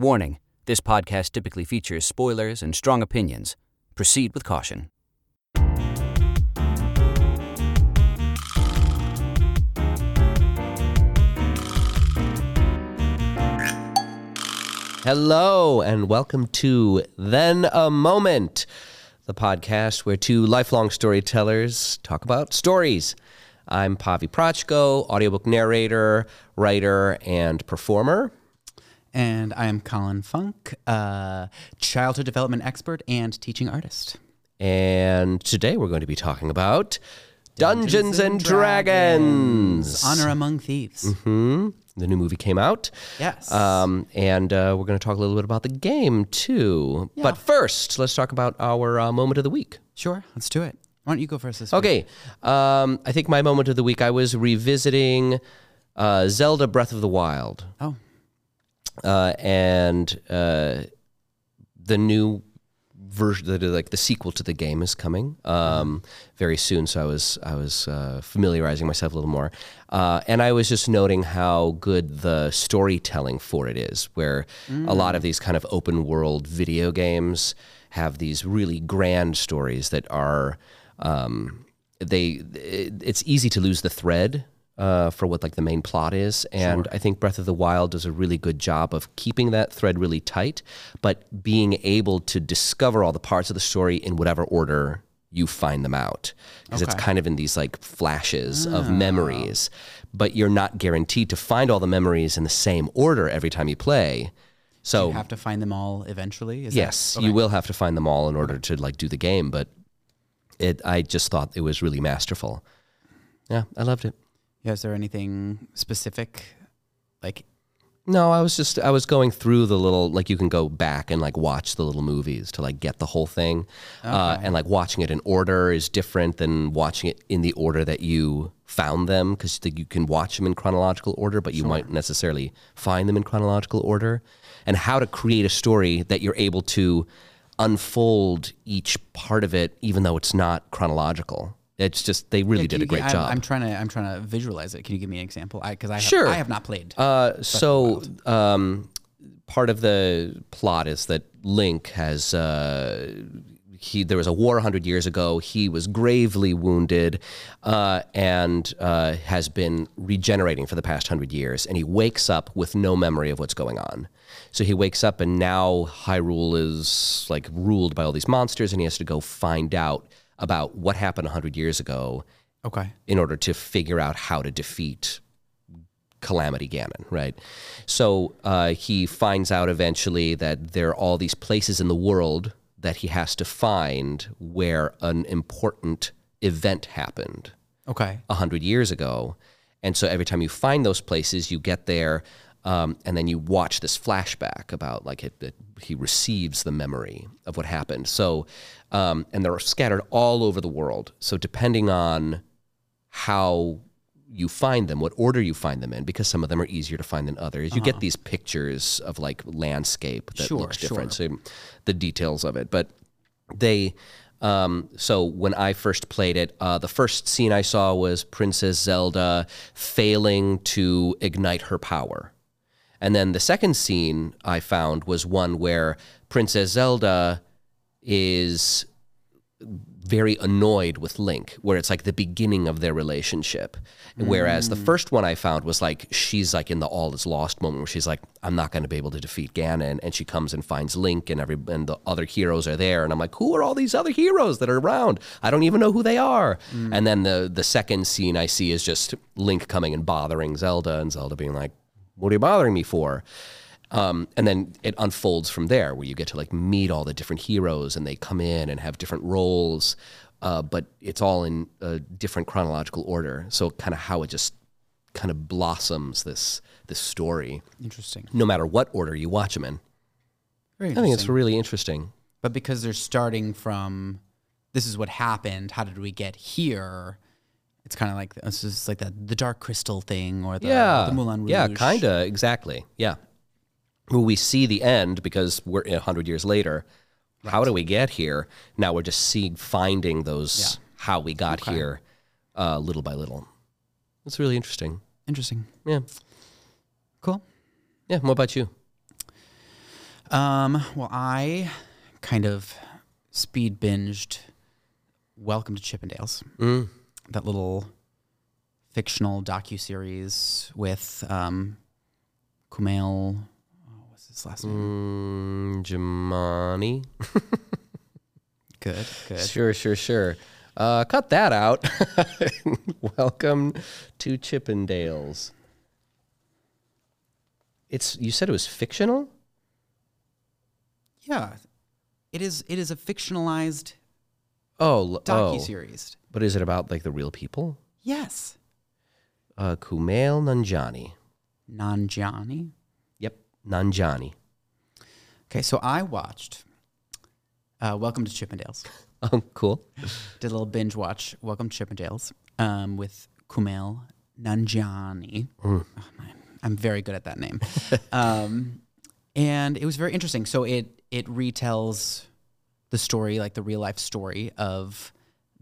Warning this podcast typically features spoilers and strong opinions. Proceed with caution. Hello, and welcome to Then a Moment, the podcast where two lifelong storytellers talk about stories. I'm Pavi Proczko, audiobook narrator, writer, and performer. And I am Colin Funk, uh, childhood development expert and teaching artist. And today we're going to be talking about Dungeons, and, Dragons. Honor Among Thieves. hmm The new movie came out. Yes. Um, and uh, we're going to talk a little bit about the game too. But first, let's talk about our uh, moment of the week. sure, let's do it. Why don't you go first this week? Okay. Um, I think my moment of the week, I was revisiting uh, Zelda Breath of the Wild. Oh, Uh, and uh, the new version, the, like the sequel to the game, is coming um, very soon. So I was I was uh, familiarizing myself a little more, uh, and I was just noting how good the storytelling for it is. Where a lot of these kind of open world video games have these really grand stories that are um, they. It's easy to lose the thread uh, for what like the main plot is, and I think Breath of the Wild does a really good job of keeping that thread really tight, but being able to discover all the parts of the story in whatever order you find them out, because it's kind of in these like flashes of memories, but you're not guaranteed to find all the memories in the same order every time you play. So you have to find them all eventually. Is yes, that, you will have to find them all in order to like do the game, but it I just thought it was really masterful. Yeah, I loved it. Yeah, is there anything specific? Like, No, I was just I was going through the little like you can go back and like watch the little movies to like get the whole thing, uh, and like watching it in order is different than watching it in the order that you found them because you can watch them in chronological order, but you might necessarily find them in chronological order, and how to create a story that you're able to unfold each part of it even though it's not chronological. It's just they really Yeah, did a great I'm, job. I'm trying to. I'm trying to visualize it. Can you give me an example? I because I have, Sure. I have not played. Uh, so, um, part of the plot is that Link has uh, he there was a war hundred years ago. He was gravely wounded uh, and uh, has been regenerating for the past hundred years. And he wakes up with no memory of what's going on. So he wakes up, and now Hyrule is like ruled by all these monsters, and he has to go find out about what happened hundred years ago okay. in order to figure out how to defeat Calamity Ganon, right? So uh, he finds out eventually that there are all these places in the world that he has to find where an important event happened Okay. a hundred years ago. And so every time you find those places, you get there, um, and then you watch this flashback about like it, that he receives the memory of what happened. So, um, and they're scattered all over the world. So depending on how you find them, what order you find them in, because some of them are easier to find than others. You get these pictures of like landscape that Sure, looks different. So the details of it, but they. Um, so when I first played it, uh, the first scene I saw was Princess Zelda failing to ignite her power. And then the second scene I found was one where Princess Zelda is very annoyed with Link, where it's like the beginning of their relationship. Whereas the first one I found was like she's like in the all is lost moment where she's like, I'm not going to be able to defeat Ganon, and she comes and finds Link, and every and the other heroes are there, and I'm like, who are all these other heroes that are around? I don't even know who they are. Mm. And then the the second scene I see is just Link coming and bothering Zelda, and Zelda being like, what are you bothering me for? Um, and then it unfolds from there, where you get to like meet all the different heroes, and they come in and have different roles, uh, but it's all in a different chronological order. So kind of how it just kind of blossoms this this story, Interesting. no matter what order you watch them in. I think it's really interesting. but because they're starting from this is what happened. How did we get here? It's kind of like it's just like that the Dark Crystal thing or the, yeah, the Moulin Rouge. yeah, kind of exactly. Yeah, Well, we see the end because we're a hundred years later. How do we get here? Now we're just seeing finding those how we got here, uh, little by little. It's really interesting. Interesting. Yeah, Cool. yeah. What about you? Um, well, I kind of speed binged Welcome to Chippendales. Mm. That little fictional docu series with um, Kumail. Oh, his last name? Mm. Good, good. Sure, sure, sure. Uh, cut that out. Welcome to Chippendales. It's you said it was fictional. Yeah, it is. It is a fictionalized Oh, docu oh. series. But is it about like the real people? Yes, Uh, Kumail Nanjani. Nanjiani. Nanjani. Okay, so I watched uh, Welcome to Chippendales. Oh, cool. Did a little binge watch Welcome to Chippendales um, with Kumail Nanjiani. Oh, man, I'm very good at that name. um, and it was very interesting. So it it retells the story, like the real life story of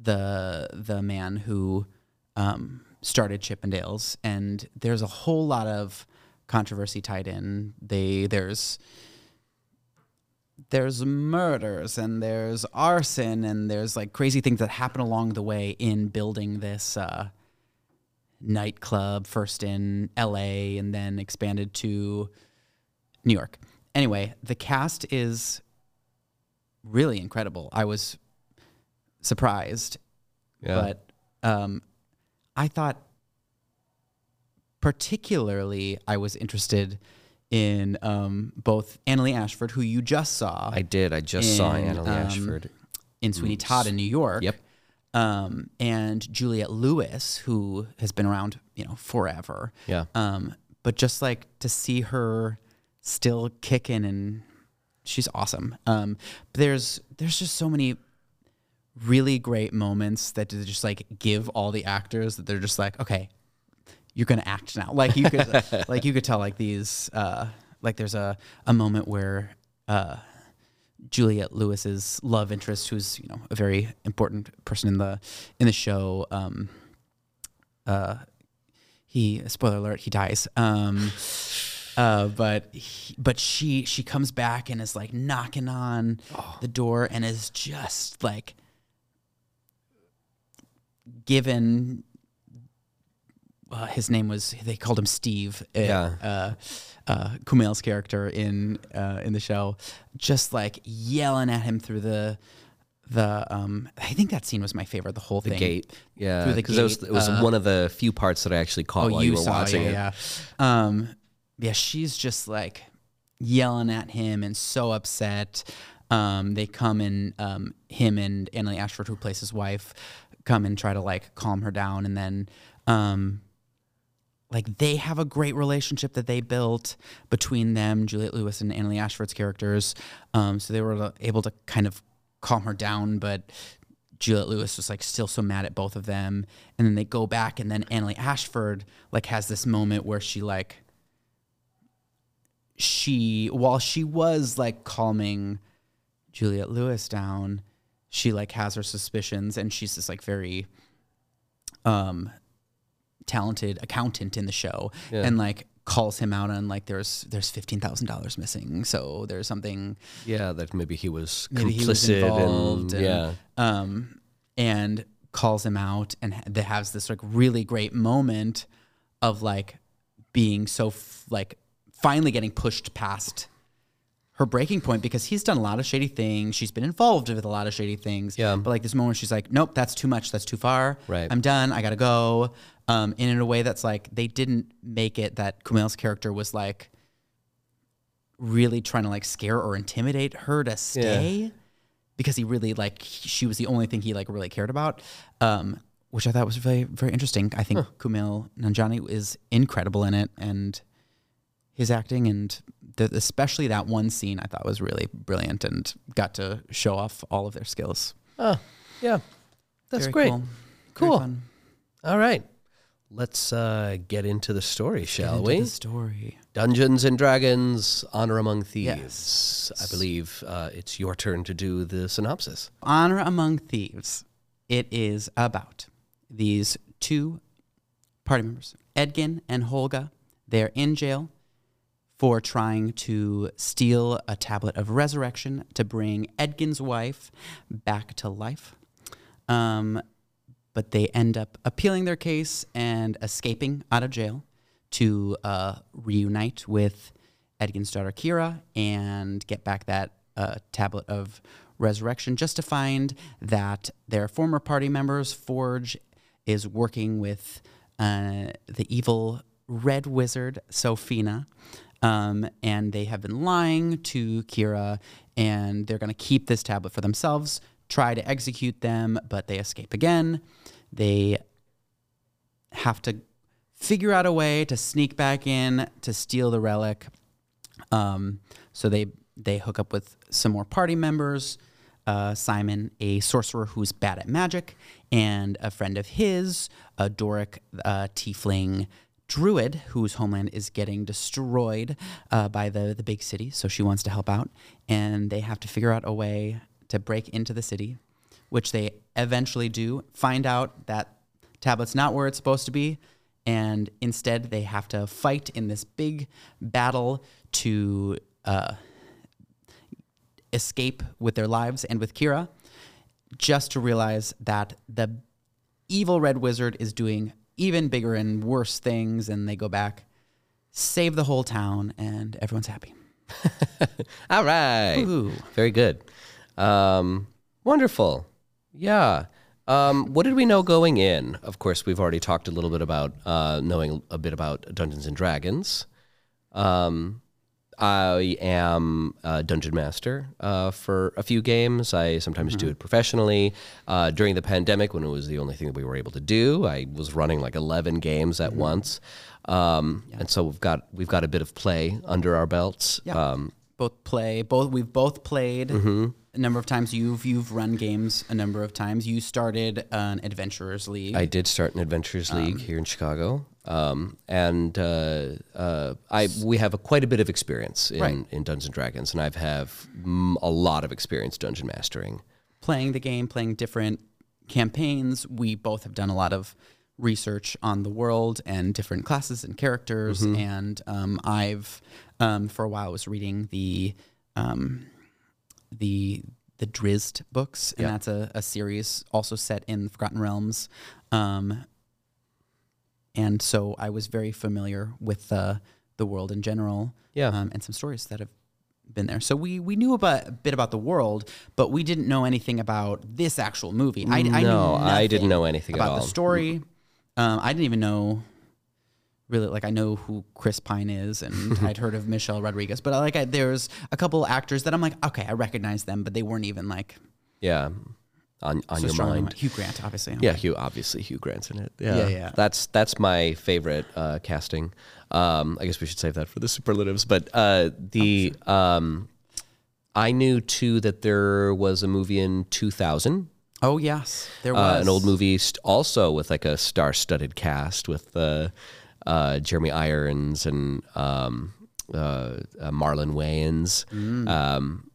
the the man who um, started Chippendales, and there's a whole lot of controversy tied in. They there's there's murders and there's arson and there's like crazy things that happen along the way in building this uh, nightclub first in LA and then expanded to New York. Anyway, the cast is really incredible. I was surprised, Yeah. but um, I thought particularly I was interested in um, both Annaleigh Ashford, who you just saw I did. I just saw And, Annaleigh um, Ashford. in Sweeney Todd in New York. Yep. Um, and Juliette Lewis, who has been around, you know, forever. Yeah. Um, but just like to see her still kicking and she's awesome. Um, but there's there's just so many really great moments that just like give all the actors that they're just like, okay, you're gonna act now. Like you could like you could tell like these uh like there's a, a moment where uh Juliette Lewis's love interest, who's you know a very important person in the in the show, um, uh, he spoiler alert he dies. Um, uh, but he, but she she comes back and is like knocking on the door and is just like given uh, his name was they called him Steve. uh, Yeah. Uh, uh, Kumail's character in uh, in the show, just like yelling at him through the the. Um, I think that scene was my favorite. The whole The thing. gate. Yeah. Through the Because it was, it was uh, one of the few parts that I actually caught while you, were saw, watching yeah, it. Yeah. Um, yeah, she's just like yelling at him and so upset. Um, they come and um, him and Annaleigh Ashford, who plays his wife, come and try to like calm her down, and then um, like they have a great relationship that they built between them, Juliette Lewis and Annaleigh Ashford's characters. Um, so they were able to kind of calm her down, but Juliette Lewis was like still so mad at both of them. And then they go back, and then Annaleigh Ashford like has this moment where she like she while she was like calming Juliette Lewis down, she like has her suspicions, and she's this like very um talented accountant in the show Yeah. and like calls him out on like there's there's fifteen thousand dollars missing so there's something Yeah, that maybe he was maybe complicit he was involved and, and, yeah. um and calls him out and ha- that has this like really great moment of like being so f- like finally getting pushed past her breaking point because he's done a lot of shady things. She's been involved with a lot of shady things. Yeah. But like this moment, she's like, nope, that's too much. That's too far. Right. I'm done. I gotta go. Um, and in a way that's like they didn't make it that Kumail's character was like really trying to like scare or intimidate her to stay because he really like she was the only thing he like really cared about. Um, which I thought was very very interesting. I think Kumail Nanjiani is incredible in it and his acting and the, especially that one scene I thought was really brilliant and got to show off all of their skills. Oh, yeah. That's Very great. Cool. Cool. All right. Let's uh, get into the story, shall we? The story. Dungeons and Dragons, Honor Among Thieves. Yes. I believe uh, it's your turn to do the synopsis. Honor Among Thieves. It is about these two party members, Edgin and Holga. They're in jail for trying to steal a tablet of resurrection to bring Edgin's wife back to life. Um, but they end up appealing their case and escaping out of jail to uh, reunite with Edgin's daughter Kira and get back that uh, tablet of resurrection, just to find that their former party members, Forge, is working with uh, the evil red wizard Sofina. Um, and they have been lying to Kira, and they're going to keep this tablet for themselves, try to execute them, but they escape again. They have to figure out a way to sneak back in to steal the relic. Um, so they they hook up with some more party members. Uh, Simon, a sorcerer who's bad at magic, and a friend of his, a Doric uh, tiefling druid whose homeland is getting destroyed uh, by the the big city. So she wants to help out, and they have to figure out a way to break into the city, which they eventually do. Find out that tablet's not where it's supposed to be, and instead they have to fight in this big battle to uh, escape with their lives and with Kira, just to realize that the evil red wizard is doing even bigger and worse things, and they go back, save the whole town, and everyone's happy. All right. Ooh. Very good. Um, wonderful. Yeah. Um, what did we know going in? Of course, we've already talked a little bit about uh, knowing a bit about Dungeons and Dragons. Um, I am a dungeon master uh, for a few games. I sometimes do it professionally. Uh, during the pandemic, when it was the only thing that we were able to do, I was running like eleven games at once, um, and so we've got we've got a bit of play under our belts. Yeah. Um, both play both we've both played a number of times. You've you've run games a number of times. You started an adventurers league. I did start an adventurers League here in Chicago, um, and uh, uh, I we have a, quite a bit of experience in, Right. in Dungeons and Dragons, and I've have a lot of experience dungeon mastering. playing the game playing different campaigns. We both have done a lot of research on the world and different classes and characters. And um, i've um, for a while was reading the um, the the Drizzt books, and Yeah. that's a, a series also set in Forgotten Realms. Um, and so I was very familiar with the the world in general, Yeah. um, and some stories that have been there. So we we knew about a bit about the world, but we didn't know anything about this actual movie. I, I knew No, I didn't know anything at about the story. Um, I didn't even know really like I know who Chris Pine is and I'd heard of Michelle Rodriguez, but like I, there's a couple actors that I'm like, okay, I recognize them, but they weren't even like Yeah, on on so your in mind. Hugh Grant, obviously. Yeah, Hugh. Obviously, Hugh Grant's in it. Yeah, Yeah, yeah. That's that's my favorite uh, casting. Um, I guess we should save that for the superlatives. But uh, the um, I knew too that there was a movie in 2000, Oh yes, there was uh, an old movie, st- also with like a star-studded cast with uh, uh, Jeremy Irons and um, uh, uh, Marlon Wayans, Mm. um,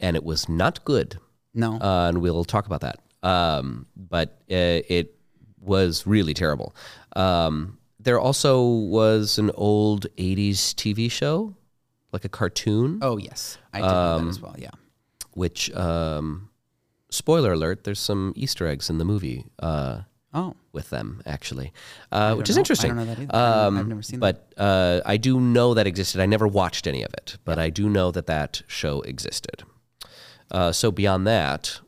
and it was not good No, uh, and we'll talk about that. Um, but uh, it was really terrible. Um, there also was an old '80s TV show, like a cartoon, oh yes, I did know um, that as well. Yeah. which, um, spoiler alert, there's some Easter eggs in the movie uh, Oh, with them actually, uh, which is know- I interesting. don't know that either. Um, I've never seen but uh, I do know that existed. I never watched any of it, but I do know that that show existed. Uh, so beyond that,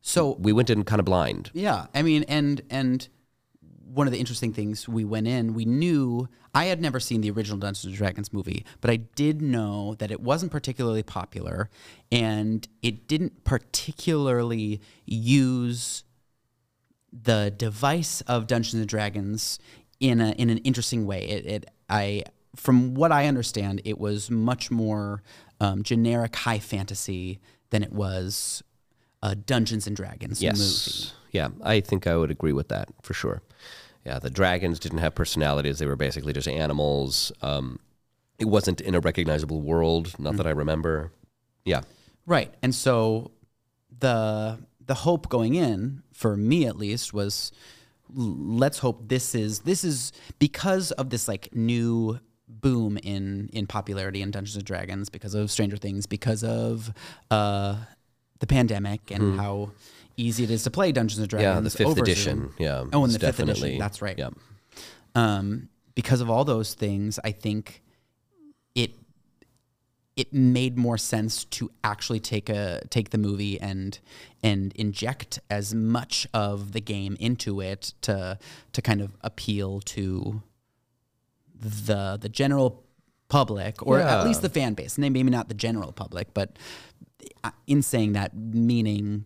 so we went in kind of blind. Yeah, I mean, and and one of the interesting things we went in, we knew I had never seen the original Dungeons and Dragons movie, but I did know that it wasn't particularly popular, and it didn't particularly use the device of Dungeons and Dragons in a in an interesting way. It, it I from what I understand, it was much more um, generic high fantasy than it was a Dungeons and Dragons movie. Yes. Yeah, I think I would agree with that for sure. Yeah, the dragons didn't have personalities; they were basically just animals. Um, it wasn't in a recognizable world, not that I remember. Yeah, Right. And so the the hope going in for me at least was let's hope this is this is because of this like new boom in in popularity in Dungeons and Dragons because of Stranger Things, because of uh, the pandemic, and how easy it is to play Dungeons and Dragons. Yeah, the fifth edition. Zoom. Yeah. Oh, and the fifth edition. That's right. Yeah. um, because of all those things, I think it made more sense to actually take a take the movie and and inject as much of the game into it to to kind of appeal to the the general public or Yeah. at least the fan base. and Maybe not the general public, but uh, in saying that, meaning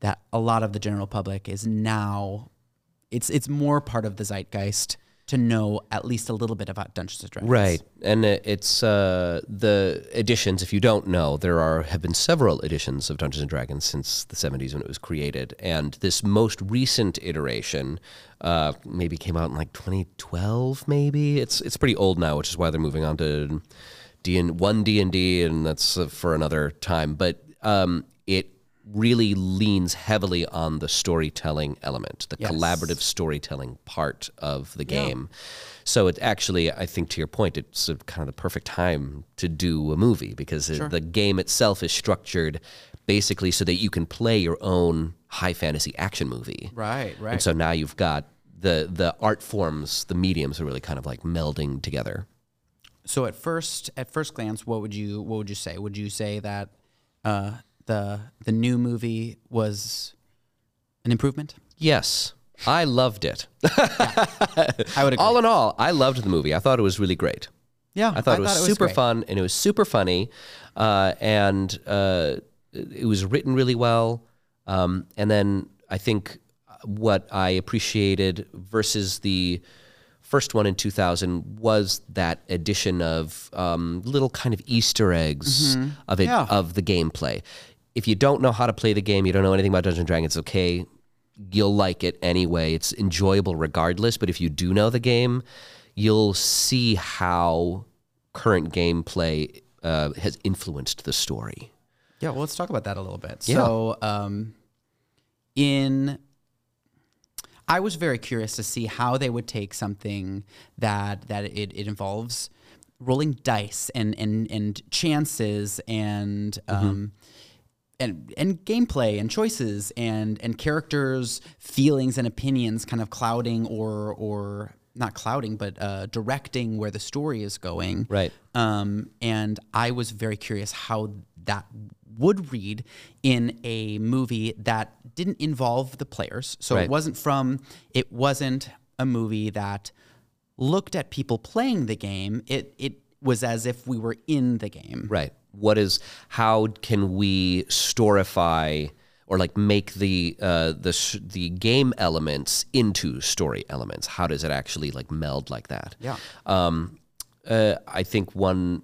that a lot of the general public is now it's it's more part of the zeitgeist to know at least a little bit about Dungeons and Dragons. Right, and it's uh, the editions. If you don't know, there are have been several editions of Dungeons and Dragons since the '70s when it was created, and this most recent iteration uh, maybe came out in like 2012. Maybe it's it's pretty old now, which is why they're moving on to D and one D and D, and that's uh, for another time. But um, really leans heavily on the storytelling element, the Yes. collaborative storytelling part of the game. So it actually, I think, to your point, it's kind of the perfect time to do a movie because it- the game itself is structured basically so that you can play your own high fantasy action movie. Right, right. And so now you've got the the art forms, the mediums are really kind of like melding together. So at first, at first glance, what would you what would you say? Would you say that uh, the the new movie was an improvement? Yes, I loved it. I would agree. all in all, I loved the movie. I thought it was really great. yeah, I thought it was super great. fun and it was super funny, uh, and uh, it was written really well. Um, and then I think what I appreciated versus the first one in 2000 was that addition of um, little kind of Easter eggs of it Yeah. of the gameplay. If you don't know how to play the game, you don't know anything about Dungeons and Dragons, okay. You'll like it anyway. It's enjoyable regardless. But if you do know the game, you'll see how current gameplay uh, has influenced the story. Yeah, well, let's talk about that a little bit. Yeah. So, um, in I was very curious to see how they would take something that that it, it involves rolling dice and and and chances and um, and and gameplay and choices and and characters' feelings and opinions kind of clouding or or not clouding but uh, directing where the story is going. Right. Um, and I was very curious how that would read in a movie that didn't involve the players. So Right. it wasn't from, it wasn't a movie that looked at people playing the game. It, it was as if we were in the game. Right. What is how can we storify or like make the uh, the the game elements into story elements? How does it actually like meld like that? Yeah. Um, uh, I think one,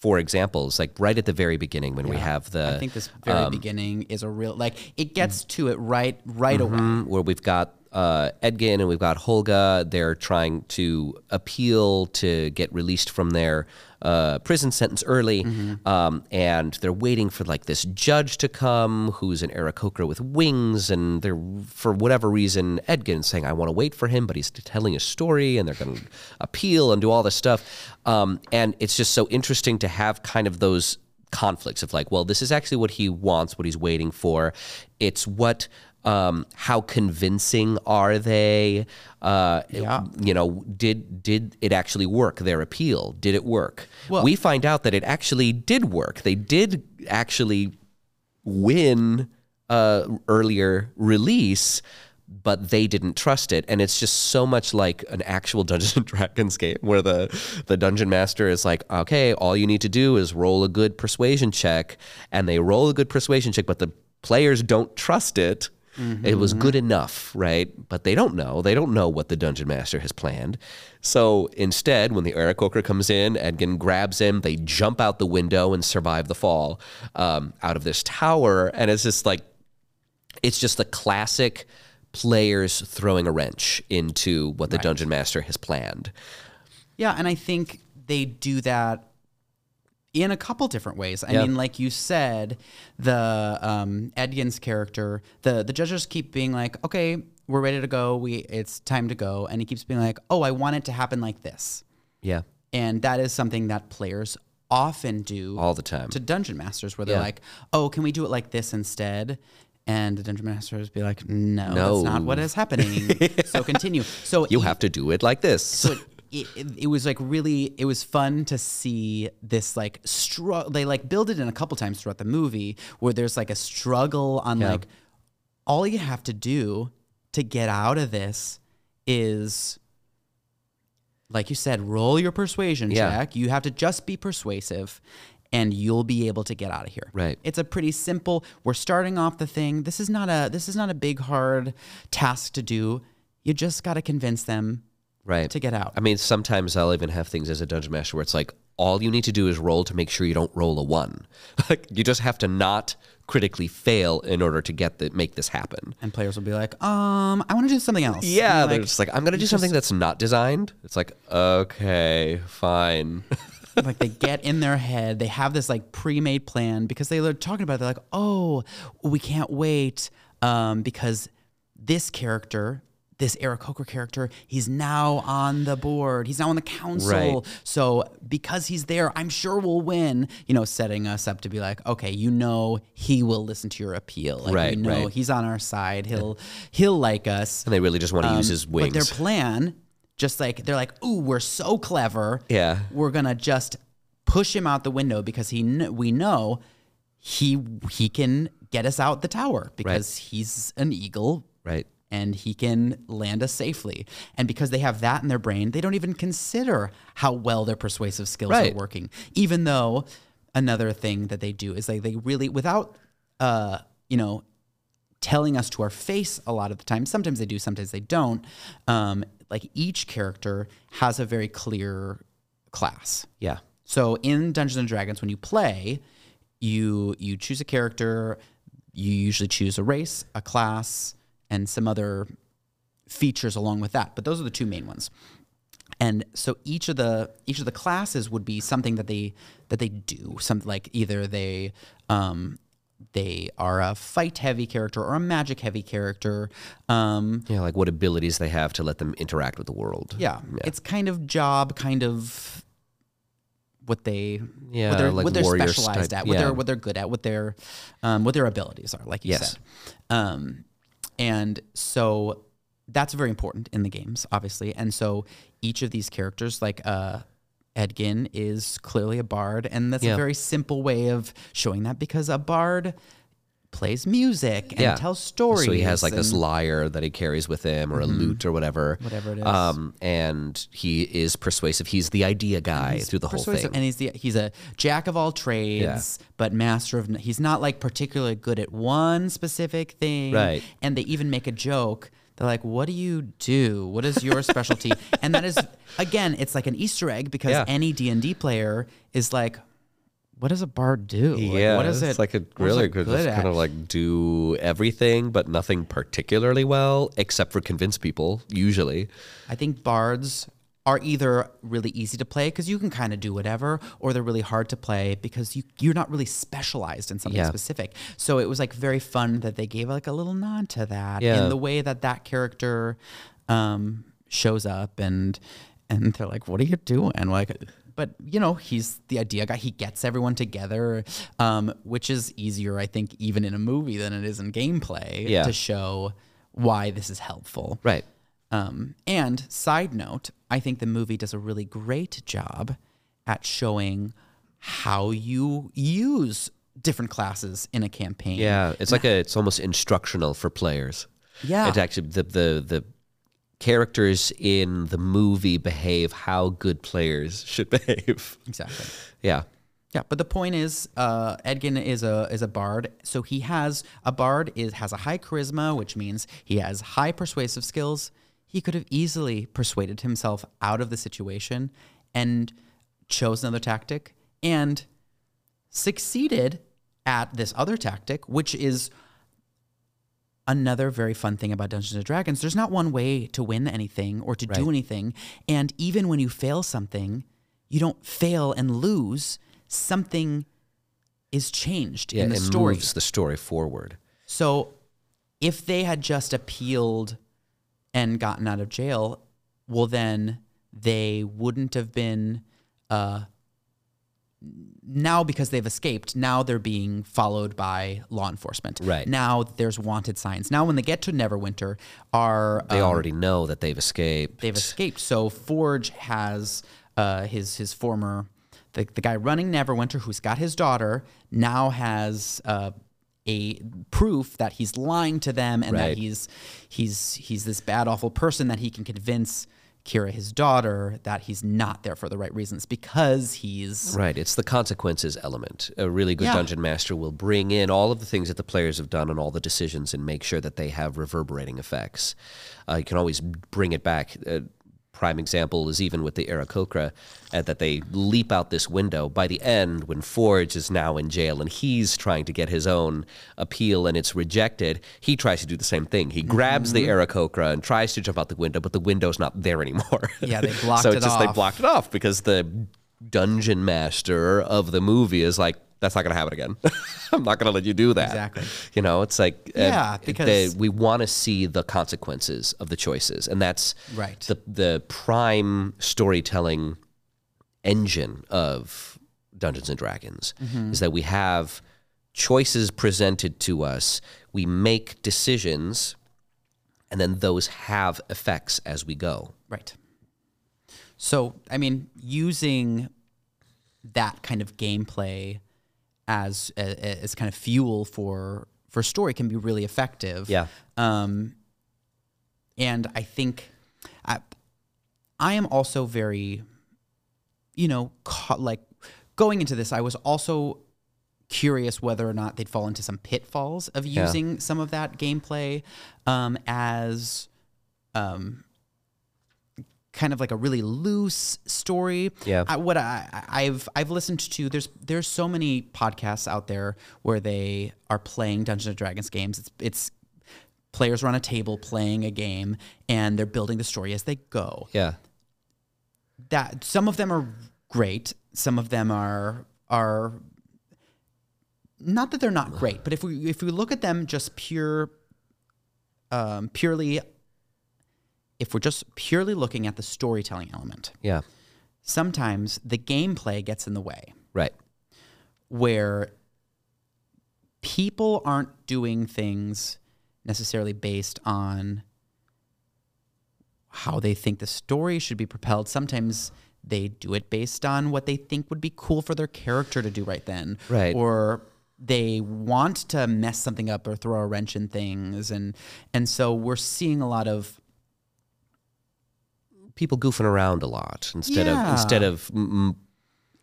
for examples, like right at the very beginning when we have the I think this very um, beginning is a real, like, it gets to it right, right away. Mhm, where we've got uh, Edgin and we've got Holga. They're trying to appeal to get released from their uh, prison sentence early, um, and they're waiting for like this judge to come, who's an Aarakocra with wings, and they're for whatever reason Edgin's saying, "I want to wait for him," but he's telling a story, and they're going to appeal and do all this stuff, um, and it's just so interesting to have kind of those conflicts of like, well, this is actually what he wants, what he's waiting for. It's what, um, how convincing are they? Uh, Yeah. You know, did did it actually work? Their appeal did it work? Well- we find out that it actually did work. They did actually win uh, earlier release, but they didn't trust it. And it's just so much like an actual Dungeons and Dragons game where the, the dungeon master is like, okay, all you need to do is roll a good persuasion check. And they roll a good persuasion check, but the players don't trust it. It was good enough, right? But they don't know. They don't know what the dungeon master has planned. So instead, when the Aarakocra comes in, Edgin grabs him. They jump out the window and survive the fall um, out of this tower. And it's just like, it's just the classic players throwing a wrench into what the dungeon master has planned. Yeah, and I think they do that in a couple different ways. I Yeah. mean, like you said, the um, Edgin's character, the the judges keep being like, "Okay, we're ready to go. We it's time to go," and he keeps being like, "Oh, I want it to happen like this." Yeah. And that is something that players often do All the time. to dungeon masters where they're Yeah. like, "Oh, can we do it like this instead?" And the dungeon masters be like, "No, No. that's not what is happening." so continue. So You have to do it like this. so it, it, it was like really it was fun to see this like struggle they like build it in a couple times throughout the movie where there's like a struggle on like all you have to do to get out of this is like you said roll your persuasion Yeah. check. You have to just be persuasive and you'll be able to get out of here. Right. it's a pretty simple we're starting off the thing. This is not a this is not a big hard task to do. You just got to convince them right. to get out I mean, sometimes I'll even have things as a dungeon master where it's like all you need to do is roll to make sure you don't roll a one. like you just have to not critically fail in order to get the make this happen. and players will be like, um, I want to do something else. Yeah, they're like, just like I'm gonna do something that's not designed. It's like okay, fine. like they get in their head, they have this like pre-made plan because they are talking about. It, they're like, oh, we can't wait um, because this character. This Aarakocra character, he's now on the board. He's now on the council. Right. So because he's there, I'm sure we'll win. You know, setting us up to be like, okay, you know, he will listen to your appeal. Like, Right, you know, right. he's on our side. He'll he'll like us. and they really just want to use um, his wings. But their plan, just like they're like, "Ooh, we're so clever. Yeah. we're gonna just push him out the window because he kn- we know he he can get us out the tower because he's an eagle right. And he can land us safely. And because they have that in their brain, they don't even consider how well their persuasive skills Right. are working. Even though another thing that they do is like they really without uh you know telling us to our face a lot of the time. Sometimes they do, sometimes they don't. Um, like each character has a very clear class. Yeah. So in Dungeons and Dragons, when you play, you you choose a character. You usually choose a race, a class, and some other features along with that. But those are the two main ones. And so each of the each of the classes would be something that they that they do. Something like either they um, they are a fight heavy character or a magic heavy character. Um, Yeah, like what abilities they have to let them interact with the world. yeah, it's kind of job, kind of what they Yeah, what they're, like what they're specialized type- at, what yeah. they're what they're good at, what their um, what their abilities are, like you Yes. said. Um, and so that's very important in the games, obviously. And so each of these characters, like uh, Edgin, is clearly a bard, and that's Yeah. a very simple way of showing that because a bard plays music and Yeah. tells stories. So he has like this lyre that he carries with him, or a lute, or whatever. Whatever it is. Um, and he is persuasive. He's the idea guy through the whole thing. And he's the he's a jack of all trades, but master of. He's not like particularly good at one specific thing. Right. And they even make a joke. They're like, "What do you do? What is your specialty?" and that is again, it's like an Easter egg because Yeah. any D and D player is like, "What does a bard do? Like, yeah, what is it's it? like a really good, good just at?" kind of like do everything, but nothing particularly well, except for convince people. Usually, I think bards are either really easy to play because you can kind of do whatever, or they're really hard to play because you you're not really specialized in something Yeah. specific. So it was like very fun that they gave like a little nod to that Yeah. in the way that that character um, shows up and and they're like, "What are you doing?" Like. But you know he's the idea guy. He gets everyone together, um, which is easier, I think, even in a movie than it is in gameplay Yeah. to show why this is helpful. right? Um, and side note, I think the movie does a really great job at showing how you use different classes in a campaign. Yeah, it's like a it's almost instructional for players. Yeah. It's actually the the the characters in the movie behave how good players should behave. exactly. Yeah. Yeah, but the point is, uh, Edgin is a is a bard, so he has a bard is has a high charisma, which means he has high persuasive skills. He could have easily persuaded himself out of the situation and chose another tactic and succeeded at this other tactic, which is another very fun thing about Dungeons and Dragons. There's not one way to win anything or to do anything, and even when you fail something, you don't fail and lose. Something is changed Yeah, in the it story. moves the story forward. So if they had just appealed and gotten out of jail, well then they wouldn't have been uh, now because they've escaped now they're being followed by law enforcement Right. now there's wanted signs now when they get to neverwinter are They um, already know that they've escaped. they've escaped so forge has uh, his his former the, the guy running neverwinter who's got his daughter now has uh, a proof that he's lying to them and Right. that he's he's he's this bad awful person that he can convince Kira his daughter that he's not there for the right reasons because he's Right, it's the consequences element. A really good Yeah. dungeon master will bring in all of the things that the players have done and all the decisions and make sure that they have reverberating effects. Uh, you can always bring it back. Uh, prime example is even with the Aarakocra, uh, that they leap out this window. By the end, when Forge is now in jail and he's trying to get his own appeal and it's rejected, he tries to do the same thing. He grabs the Aarakocra and tries to jump out the window, but the window's not there anymore. Yeah, they blocked so it it's just they blocked it off because the dungeon master of the movie is like, that's not going to happen again. I'm not going to let you do that. Exactly. You know, it's like uh, Yeah, they- because- we want to see the consequences of the choices, and that's Right. the the prime storytelling engine of Dungeons and Dragons Mm-hmm. is that we have choices presented to us, we make decisions, and then those have effects as we go. Right. So, I mean, using that kind of gameplay as as kind of fuel for for story can be really effective. Yeah. Um, and I think I, I am also very, you know, ca- like going into this, I was also curious whether or not they'd fall into some pitfalls of Yeah. using some of that gameplay um, as um, kind of like a really loose story. Yeah. I, what I, I've I've listened to there's there's so many podcasts out there where they are playing Dungeons and Dragons games. It's it's players are on a table playing a game and they're building the story as they go. Yeah. That some of them are great, some of them are are not that they're not great, but if we if we look at them just pure um, purely if we're just purely looking at the storytelling element, Yeah. sometimes the gameplay gets in the way Right. where people aren't doing things necessarily based on how they think the story should be propelled. Sometimes they do it based on what they think would be cool for their character to do right then. Right. Or they want to mess something up or throw a wrench in things and and so we're seeing a lot of people goofing around a lot instead of instead of mm,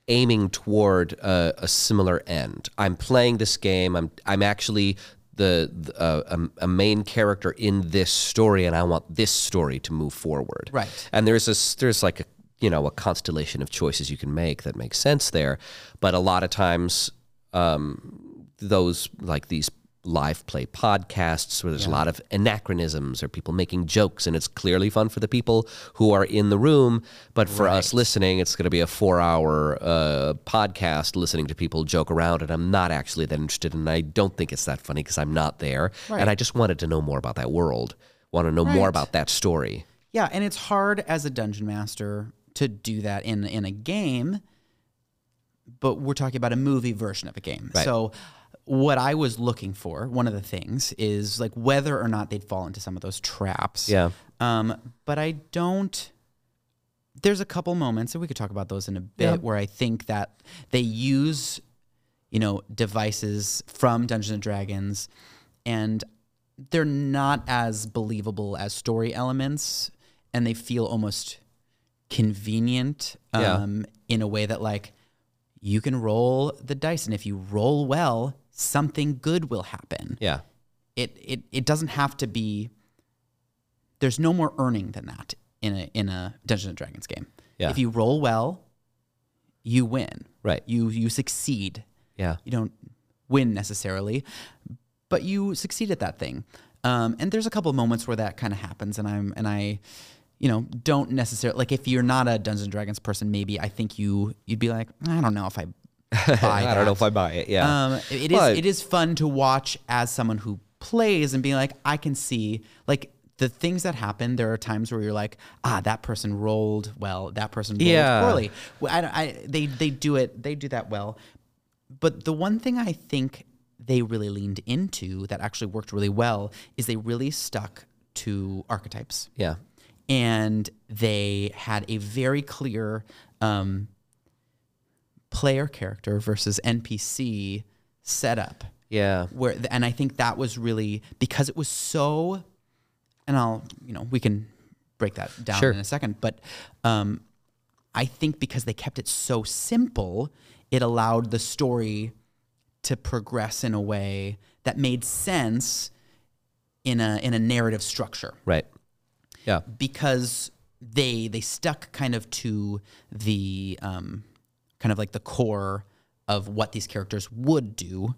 aiming toward a, a similar end. I'm playing this game. I'm I'm actually the, the uh, a, a main character in this story, and I want this story to move forward. Right. And there's this there's like a you know a constellation of choices you can make that makes sense there, but a lot of times um, those like these live play podcasts where there's a lot of anachronisms or people making jokes and it's clearly fun for the people who are in the room. But for us listening it's going to be a four hour uh, podcast listening to people joke around and i'm not actually that interested and i don't think it's that funny because i'm not there. And i just wanted to know more about that world. Want to know more about that story. Yeah, and it's hard as a dungeon master to do that in in a game, but we're talking about a movie version of a game. Right. So what I was looking for, one of the things is like whether or not they'd fall into some of those traps. Yeah. Um, but I don't there's a couple moments and we could talk about those in a bit Yeah. where I think that they use you know devices from Dungeons and Dragons and they're not as believable as story elements and they feel almost convenient Yeah. um, in a way that like you can roll the dice and if you roll well something good will happen yeah it it, it doesn't have to be there's no more earning than that in a in a Dungeons and Dragons game Yeah. if you roll well you win Right. you you succeed yeah you don't win necessarily, but you succeed at that thing. Um, and there's a couple of moments where that kind of happens, and I'm and I, you know, don't necessarily like if you're not a Dungeons and Dragons person, maybe I think you you'd be like, I don't know if I i don't know if i buy it yeah Um, it is But- it is fun to watch as someone who plays and being like, I can see like the things that happen, there are times where you're like, ah, that person rolled well, that person rolled Yeah. poorly. I, I, they they do it, they do that well. But the one thing I think they really leaned into that actually worked really well is they really stuck to archetypes Yeah. and they had a very clear um, player character versus NPC setup. Yeah. Where and I think that was really because it was so, and I'll you know we can break that down Sure. in a second, but um, I think because they kept it so simple, it allowed the story to progress in a way that made sense in a in a narrative structure Right. Yeah. because they they stuck kind of to the um, kind of like the core of what these characters would do,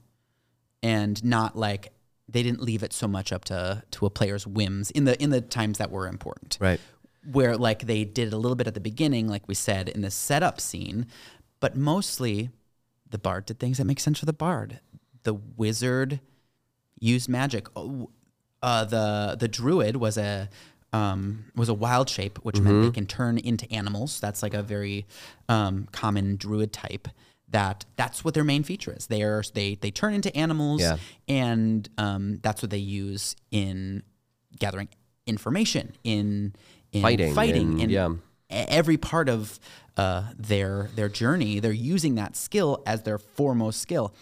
and not like they didn't leave it so much up to to a player's whims in the in the times that were important. Right. Where like they did a little bit at the beginning, like we said in the setup scene, but mostly the bard did things that make sense for the bard. The wizard used magic. Oh, uh, the the druid was a um, was a wild shape, which meant they can turn into animals. That's like a very um, common druid type. That that's what their main feature is. They are they they turn into animals, Yeah. and um, that's what they use in gathering information in in Fighting fighting in yeah. every part of uh, their their journey, they're using that skill as their foremost skill.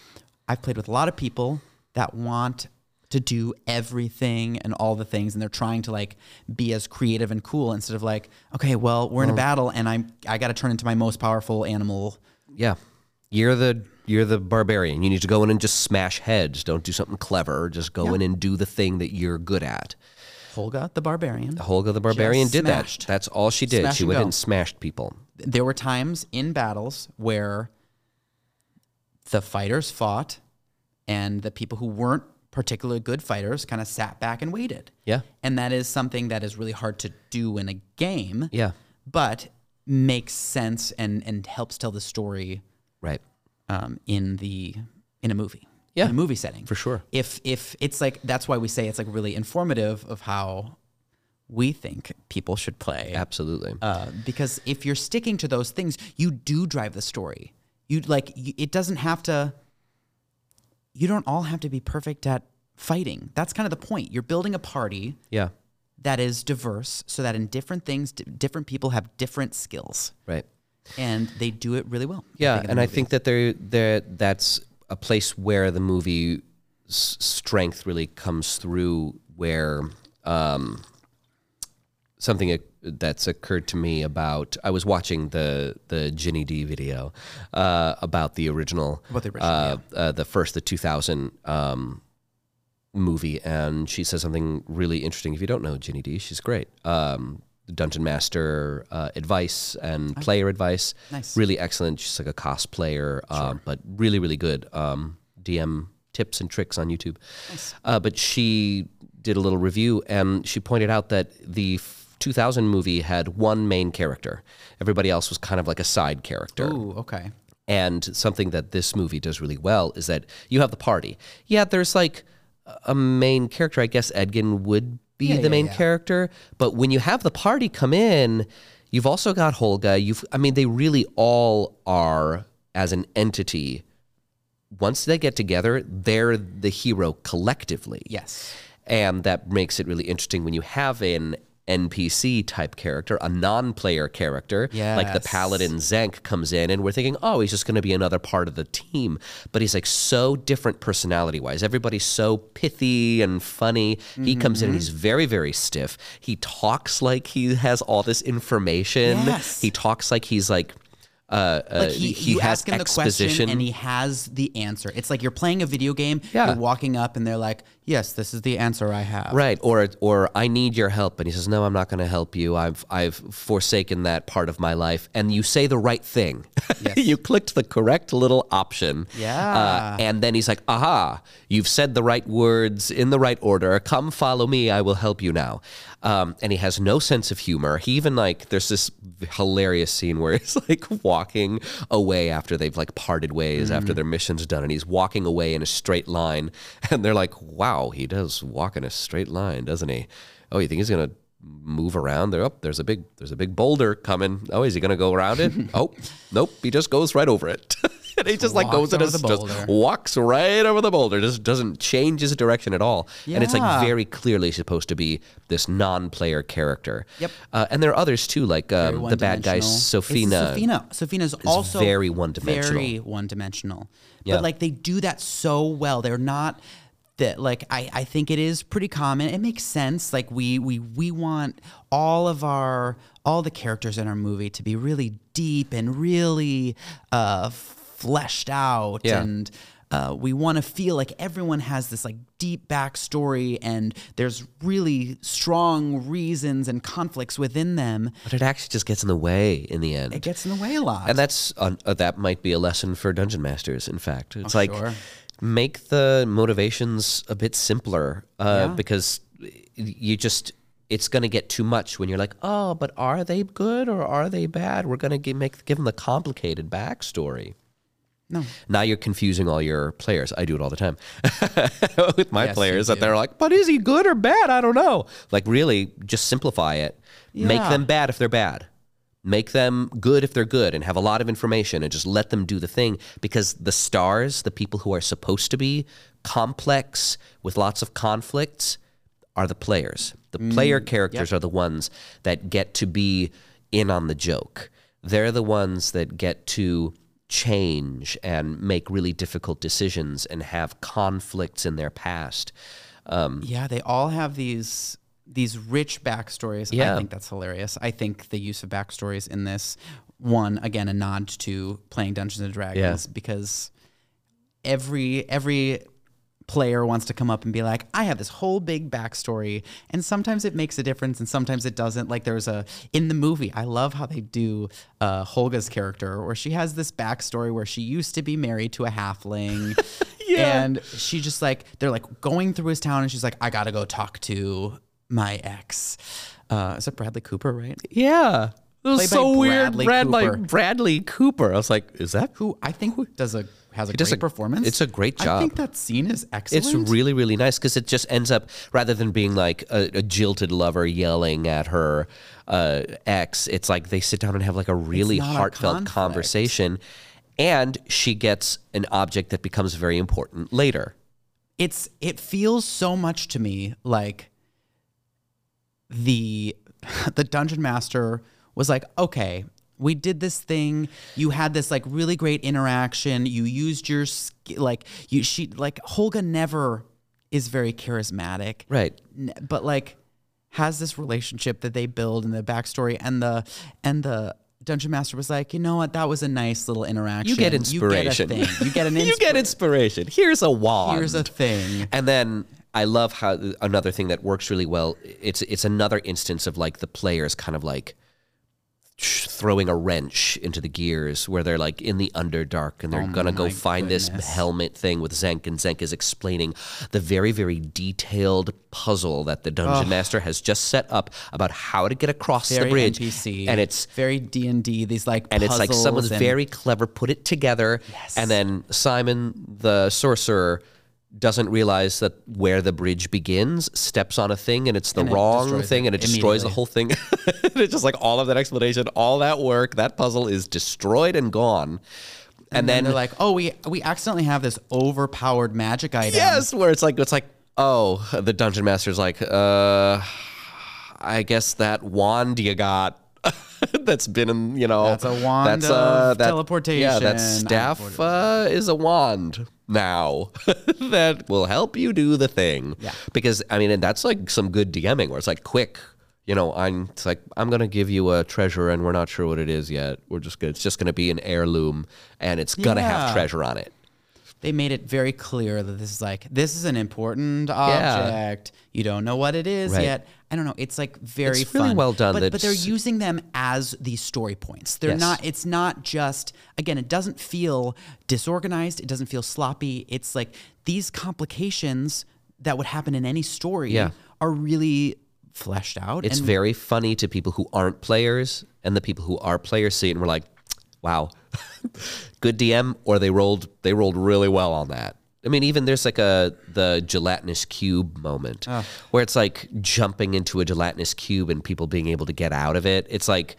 I've played with a lot of people that want to do everything and all the things, and they're trying to like be as creative and cool instead of like, okay, well, we're in a mm. battle, and I'm I got to turn into my most powerful animal. Yeah. You're the you're the barbarian. You need to go in and just smash heads. Don't do something clever. Just go in and do the thing that you're good at. Holga the barbarian. Holga the barbarian did smashed. that. That's all she did. Smash she and went go. and smashed people. There were times in battles where the fighters fought, and the people who weren't particularly good fighters kind of sat back and waited. Yeah. And that is something that is really hard to do in a game, Yeah. but makes sense and, and helps tell the story Right. um, in the in a movie. Yeah, In a movie setting. for sure. If if it's like that's why we say it's like really informative of how we think people should play. Absolutely. Uh, because if you're sticking to those things, you do drive the story. You like you, it doesn't have to. You don't all have to be perfect at fighting. That's kind of the point. You're building a party yeah. that is diverse, so that in different things, different people have different skills, Right. and they do it really well. Yeah, and I think that there there that's a place where the movie strength really comes through where um, something that's occurred to me about I was watching the the Ginny Di video uh, about the original About the original, uh, uh, the first the 2000 um, movie and she says something really interesting. If you don't know Ginny Di she's great. Um, dungeon master uh, advice and player advice. Nice. really excellent. She's like a cosplayer um, but really really good um, DM tips and tricks on YouTube. Uh, but she did a little review and she pointed out that the 2000 movie had one main character everybody else was kind of like a side character Ooh, okay. and something that this movie does really well is that you have the party. Yeah, there's like a main character. I guess Edgin would be the yeah, main yeah. character, but when you have the party come in, you've also got Holga. You've, I mean, they really all are as an entity. Once they get together, they're the hero collectively. Yes. And that makes it really interesting when you have an NPC type character, a non player character, like the paladin Xenk comes in, and we're thinking, oh, he's just going to be another part of the team. But he's like so different personality wise. Everybody's so pithy and funny. He comes in and he's very, very stiff. He talks like he has all this information. Yes. He talks like he's like, uh, uh, Like he, he you has ask him the exposition. question and he has the answer. It's like you're playing a video game. Yeah. You're walking up and they're like, "Yes, this is the answer I have." Right, or or I need your help, and he says, "No, I'm not going to help you. I've I've forsaken that part of my life." And you say the right thing. you clicked the correct little option. Yeah. Uh, and then he's like, "Aha! You've said the right words in the right order. Come follow me. I will help you now." Um, and he has no sense of humor. He even like there's this hilarious scene where he's like walking away after they've like parted ways after their mission's done, and he's walking away in a straight line, and they're like, "Wow, he does walk in a straight line, doesn't he?" oh, you think he's gonna move around there? Oh, there's a big there's a big boulder coming. Oh, is he gonna go around it? oh, nope, he just goes right over it. and he just like Walks goes and just, just walks right over the boulder. Just doesn't change his direction at all. And it's like very clearly supposed to be this non-player character. Yep. Uh, and there are others too, like um, the bad guy. Sofina. It's Sofina. Sofina's also very one-dimensional. Very one-dimensional. Yeah. But like they do that so well. They're not that like I, I think it is pretty common. It makes sense. Like we we we want all of our all the characters in our movie to be really deep and really uh fleshed out Yeah. and uh, we want to feel like everyone has this like deep backstory and there's really strong reasons and conflicts within them But it actually just gets in the way in the end. it gets in the way a lot. And that's uh, that might be a lesson for dungeon masters. In fact, it's like Oh, sure. Make the motivations a bit simpler uh, Yeah. because you just it's going to get too much when you're like, oh, but are they good or are they bad? We're going to make give them the complicated backstory. no. Now you're confusing all your players. I do it all the time with my Yes, players that they're like, but is he good or bad? I don't know. Like, really, just simplify it. Make them bad if they're bad. Make them good if they're good and have a lot of information and just let them do the thing because the stars, the people who are supposed to be complex with lots of conflicts, are the players. The mm, player characters are the ones that get to be in on the joke. They're the ones that get to change and make really difficult decisions and have conflicts in their past. Um, yeah, they all have these these rich backstories. Yeah. I think that's hilarious. I think the use of backstories in this one again a nod to playing Dungeons and Dragons because every every player wants to come up and be like, I have this whole big backstory. And sometimes it makes a difference and sometimes it doesn't. Like there's a in the movie, I love how they do uh Holga's character where she has this backstory where she used to be married to a halfling. And she just like they're like going through his town and she's like, I gotta go talk to my ex. Uh is it Bradley Cooper, right? Yeah. It was Played by so weird. Bradley Brad, like Cooper. Bradley Cooper. I was like, is that Who I think does a has a does great a- performance. it's a great job. I job. think that scene is excellent. It's really, really nice because it just ends up rather than being like a, a jilted lover yelling at her uh, ex, it's like they sit down and have like a really not a heartfelt conflict. conversation, and she gets an object that becomes very important later. it's it feels so much to me like the the dungeon master was like okay we did this thing you had this like really great interaction you used your like you she like holga never is very charismatic Right. but like has this relationship that they build in the backstory and the and the dungeon master was like you know what that was a nice little interaction You get inspiration. you get a thing you get an you get inspiration. Here's a wand. here's a thing And then I love how another thing that works really well. It's it's another instance of like the players kind of like throwing a wrench into the gears where they're like in the underdark and they're oh gonna go find this helmet thing with Xenk and Xenk is explaining the very very detailed puzzle that the dungeon master has just set up about how to get across very the bridge NPC, and it's very D and D. These like and it's like someone's and- very clever put it together and then simon the sorcerer doesn't realize that where the bridge begins steps on a thing and it's the And wrong destroys thing and it destroys the whole thing. It's just like all of that explanation all that work that puzzle is destroyed and gone. And, and then then, they're like, oh, we we accidentally have this overpowered magic item. yes where it's like it's like oh the dungeon master's like uh i guess that wand you got that's been in you know That's a wand that's of that, yeah teleportation. that staff uh, is a wand now that will help you do the thing. Yeah. because i mean and that's like some good dming where it's like quick you know i'm it's like i'm gonna give you a treasure and we're not sure what it is yet. We're just gonna it's just gonna be an heirloom and it's gonna have treasure on it They made it very clear that this is like this is an important object. Yeah. You don't know what it is Right. yet. I don't know. It's like very It's really fun. well done But, but they're using them as these story points. They're Yes. not. It's not just again. It doesn't feel disorganized. It doesn't feel sloppy. It's like these complications that would happen in any story Yeah. are really fleshed out. It's very funny to people who aren't players, and the people who are players see it and we're like, "Wow, good DM," or they rolled they rolled really well on that. I mean, even there's like a the gelatinous cube moment ah. where it's like jumping into a gelatinous cube and people being able to get out of it. It's like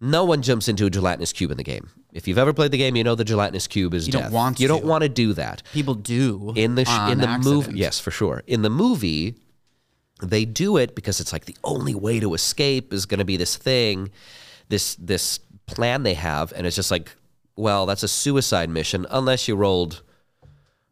no one jumps into a gelatinous cube in the game. If you've ever played the game, you know the gelatinous cube is You don't want You don't to. want to do that People do in the in the movie. Yes, for sure. In the movie, they do it because it's like the only way to escape is going to be this thing, this this plan they have, and it's just like, well, that's a suicide mission unless you rolled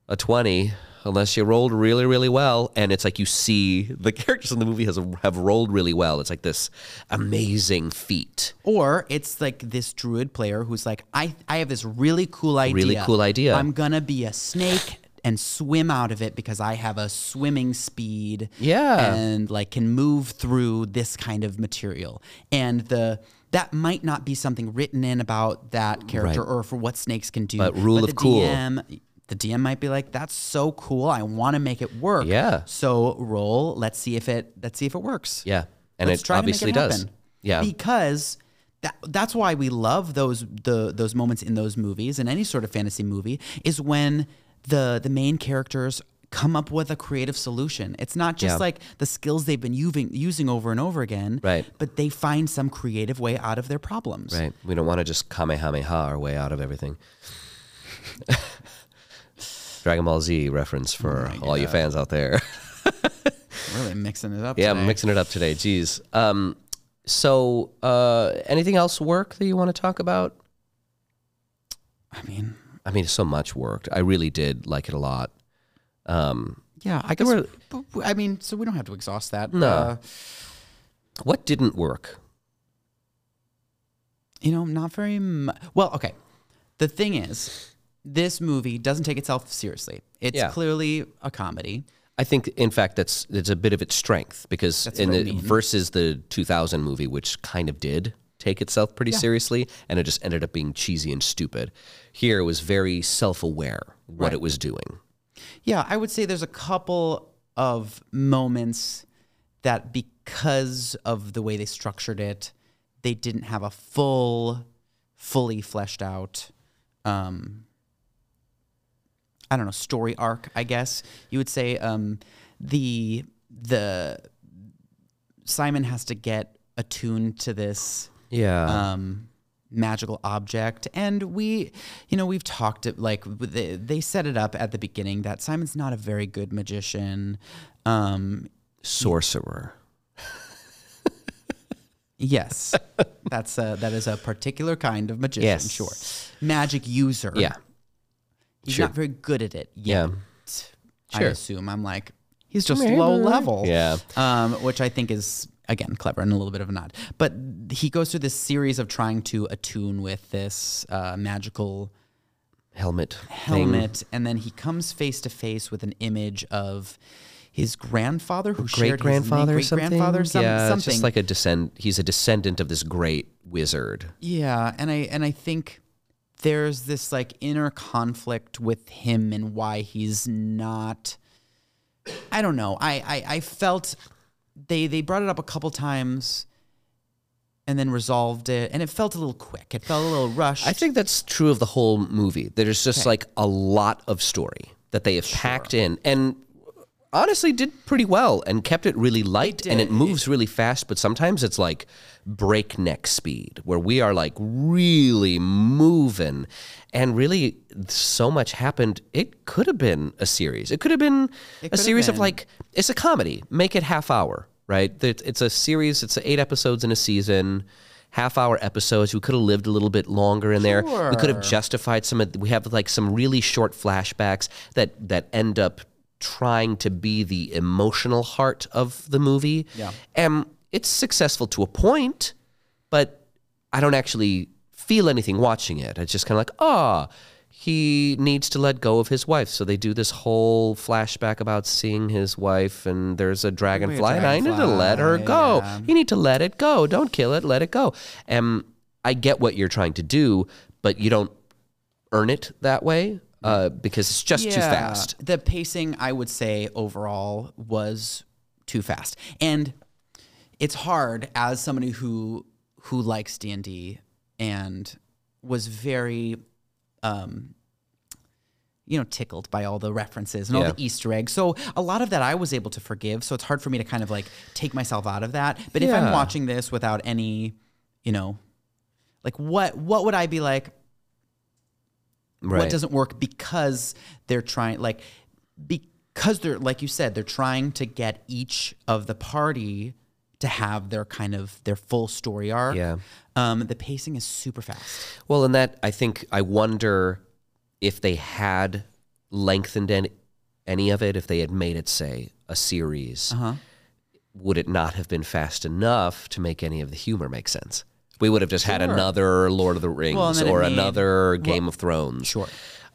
a twenty. Unless you rolled really, really well, and it's like you see the characters in the movie has have rolled really well. It's like this amazing feat. Or it's like this druid player who's like, I, I have this really cool idea. Really cool idea. I'm gonna be a snake and swim out of it because I have a swimming speed. Yeah. And like can move through this kind of material. And the that might not be something written in about that character Right. or for what snakes can do. But rule the of cool. DM, the DM might be like, "That's so cool! I want to make it work." Yeah. So roll. Let's see if it. Let's see if it works. Yeah, and Let's it try to make obviously it does. Yeah, because that that's why we love those the those moments in those movies and any sort of fantasy movie is when the the main characters come up with a creative solution. It's not just Yeah. like the skills they've been using using over and over again, Right. But they find some creative way out of their problems. Right. We don't want to just kamehameha our way out of everything. Dragon Ball Z reference for all you fans out there. Really mixing it up. yeah, today. I'm mixing it up today. Jeez. Um, so, uh, anything else work that you want to talk about? I mean, I mean, so much worked. I really did like it a lot. Um, yeah, I guess. were- I mean, so we don't have to exhaust that. No. Uh, what didn't work? you know, not very mu Well, okay. The thing is, this movie doesn't take itself seriously. It's Yeah. clearly a comedy. I think, in fact, that's it's a bit of its strength because That's in what I mean. versus the 2000 movie, which kind of did take itself pretty seriously, and it just ended up being cheesy and stupid. Here, it was very self-aware what Right. it was doing. Yeah, I would say there's a couple of moments that because of the way they structured it, they didn't have a full, fully fleshed out um I don't know, story arc, I guess. You would say um the the Simon has to get attuned to this Yeah, um, magical object. And we, you know, we've talked it like they, they set it up at the beginning that Simon's not a very good magician. Um, sorcerer. yes, that's a, that is a particular kind of magician. Yes. Sure, magic user. Yeah, he's sure. not very good at it Yeah. yet. I Sure. assume I'm like he's just low level. Yeah. um, which I think is again clever and a little bit of a nod. But he goes through this series of trying to attune with this uh, magical helmet. thing. helmet, and then he comes face to face with an image of his grandfather who Great grandfather, great grandfather, some, yeah, it's something. just like a descend. He's a descendant of this great wizard. yeah, and I and I think there's this like inner conflict with him and why he's not. I don't know. I I, I felt they they brought it up a couple times. And then resolved it, and it felt a little quick. It felt a little rushed. I think that's true of the whole movie. There's just Okay. like a lot of story that they have packed in, and honestly did pretty well and kept it really light and it moves really fast. But sometimes it's like breakneck speed where we are like really moving, and really so much happened. It could have been a series. It could have been a series of like it's a comedy. Make it half hour, right? It's a series. It's eight episodes in a season. Half hour episodes. We could have lived a little bit longer in there. We could have justified some of. We have like some really short flashbacks that that end up trying to be the emotional heart of the movie. Yeah. and it's successful to a point, but I don't actually feel anything watching it. It's just kind of like, ah, he needs to let go of his wife. So they do this whole flashback about seeing his wife, and there's a dragonfly, and I need to let her go. yeah. You need to let it go. Don't kill it. Let it go. And I get what you're trying to do, but you don't earn it that way uh, because it's just too fast. The pacing, I would say, overall was too fast, and it's hard as somebody who who likes D and D and was very, um, you know tickled by all the references and all the Easter eggs. So a lot of that I was able to forgive. So it's hard for me to kind of like take myself out of that. But if I'm watching this without any, you know, like what what would I be like? Right. what doesn't work because they're trying like because they're like you said they're trying to get each of the party to have their kind of their full story arc Yeah. um the pacing is super fast Well, and that I think I wonder if they had lengthened any, any of it, if they had made it say a series, Uh-huh. would it not have been fast enough to make any of the humor make sense? We would have just had another Lord of the Rings Well, and or made- another Game of Thrones. sure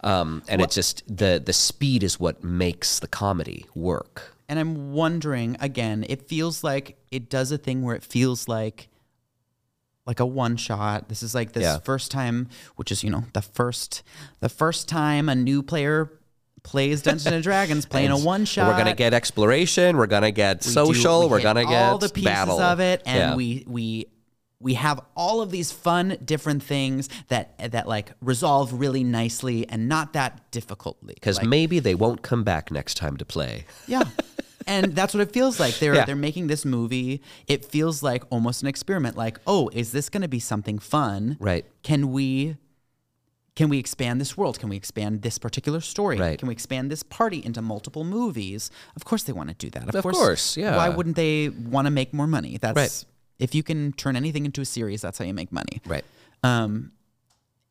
Um, and it's just the the speed is what makes the comedy work. and i'm wondering again it feels like it does a thing where it feels like like a one shot this is like this Yeah. first time which is you know the first the first time a new player plays dungeons and dragons playing a one shot We're gonna get exploration. We're gonna get We social. we we're gonna get all the pieces battle of it, and Yeah. we we we have all of these fun different things that that like resolve really nicely and not that difficultly. because Like, maybe they won't come back next time to play. yeah. And that's what it feels like. They're Yeah. they're making this movie. It feels like almost an experiment. Like, oh, is this going to be something fun? Right. Can we can we expand this world? Can we expand this particular story? Right. Can we expand this party into multiple movies? Of course they want to do that. Of course, yeah. Why wouldn't they want to make more money? That's Right. If you can turn anything into a series, that's how you make money. Right. Um,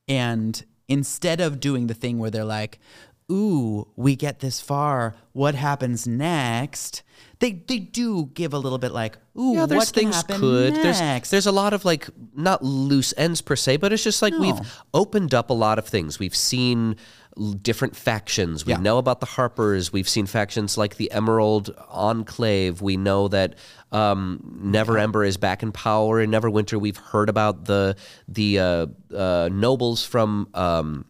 and instead of doing the thing where they're like, "Ooh, we get this far. What happens next?" They they do give a little bit like, "Ooh, Yeah, what things could. next?" There's there's a lot of like not loose ends per se, but it's just like No. we've opened up a lot of things. We've seen different factions. We Yeah. know about the Harpers. We've seen factions like the Emerald Enclave. We know that um, Neverember is back in power in Neverwinter. We've heard about the the uh, uh, nobles from um,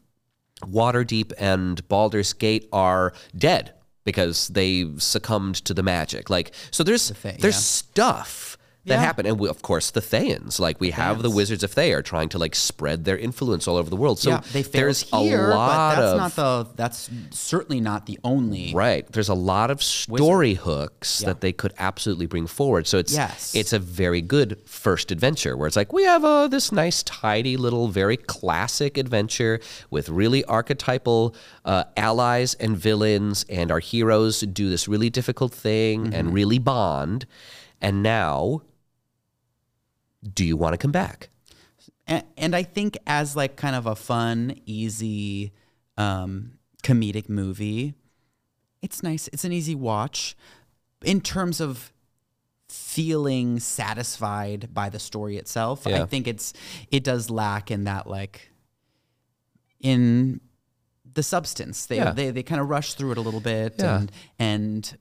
Waterdeep and Baldur's Gate are dead because they succumbed to the magic. Like so, there's Fae, there's yeah. stuff that Yeah. happened, and we, of course the Thayans. Like we have the Wizards of Thay are trying to like spread their influence all over the world. So yeah, they there's here, a lot but that's of not the that's certainly not the only. right. There's a lot of story hooks Yeah. that they could absolutely bring forward. So it's Yes. it's a very good first adventure where it's like we have uh, this nice tidy little very classic adventure with really archetypal uh, allies and villains and our heroes do this really difficult thing Mm-hmm. and really bond. And now do you want to come back? and, and I think as like kind of a fun, easy, um, comedic movie, it's nice. It's an easy watch in terms of feeling satisfied by the story itself. Yeah. I think it's it does lack in that like in the substance. They Yeah. they they kind of rush through it a little bit Yeah. and and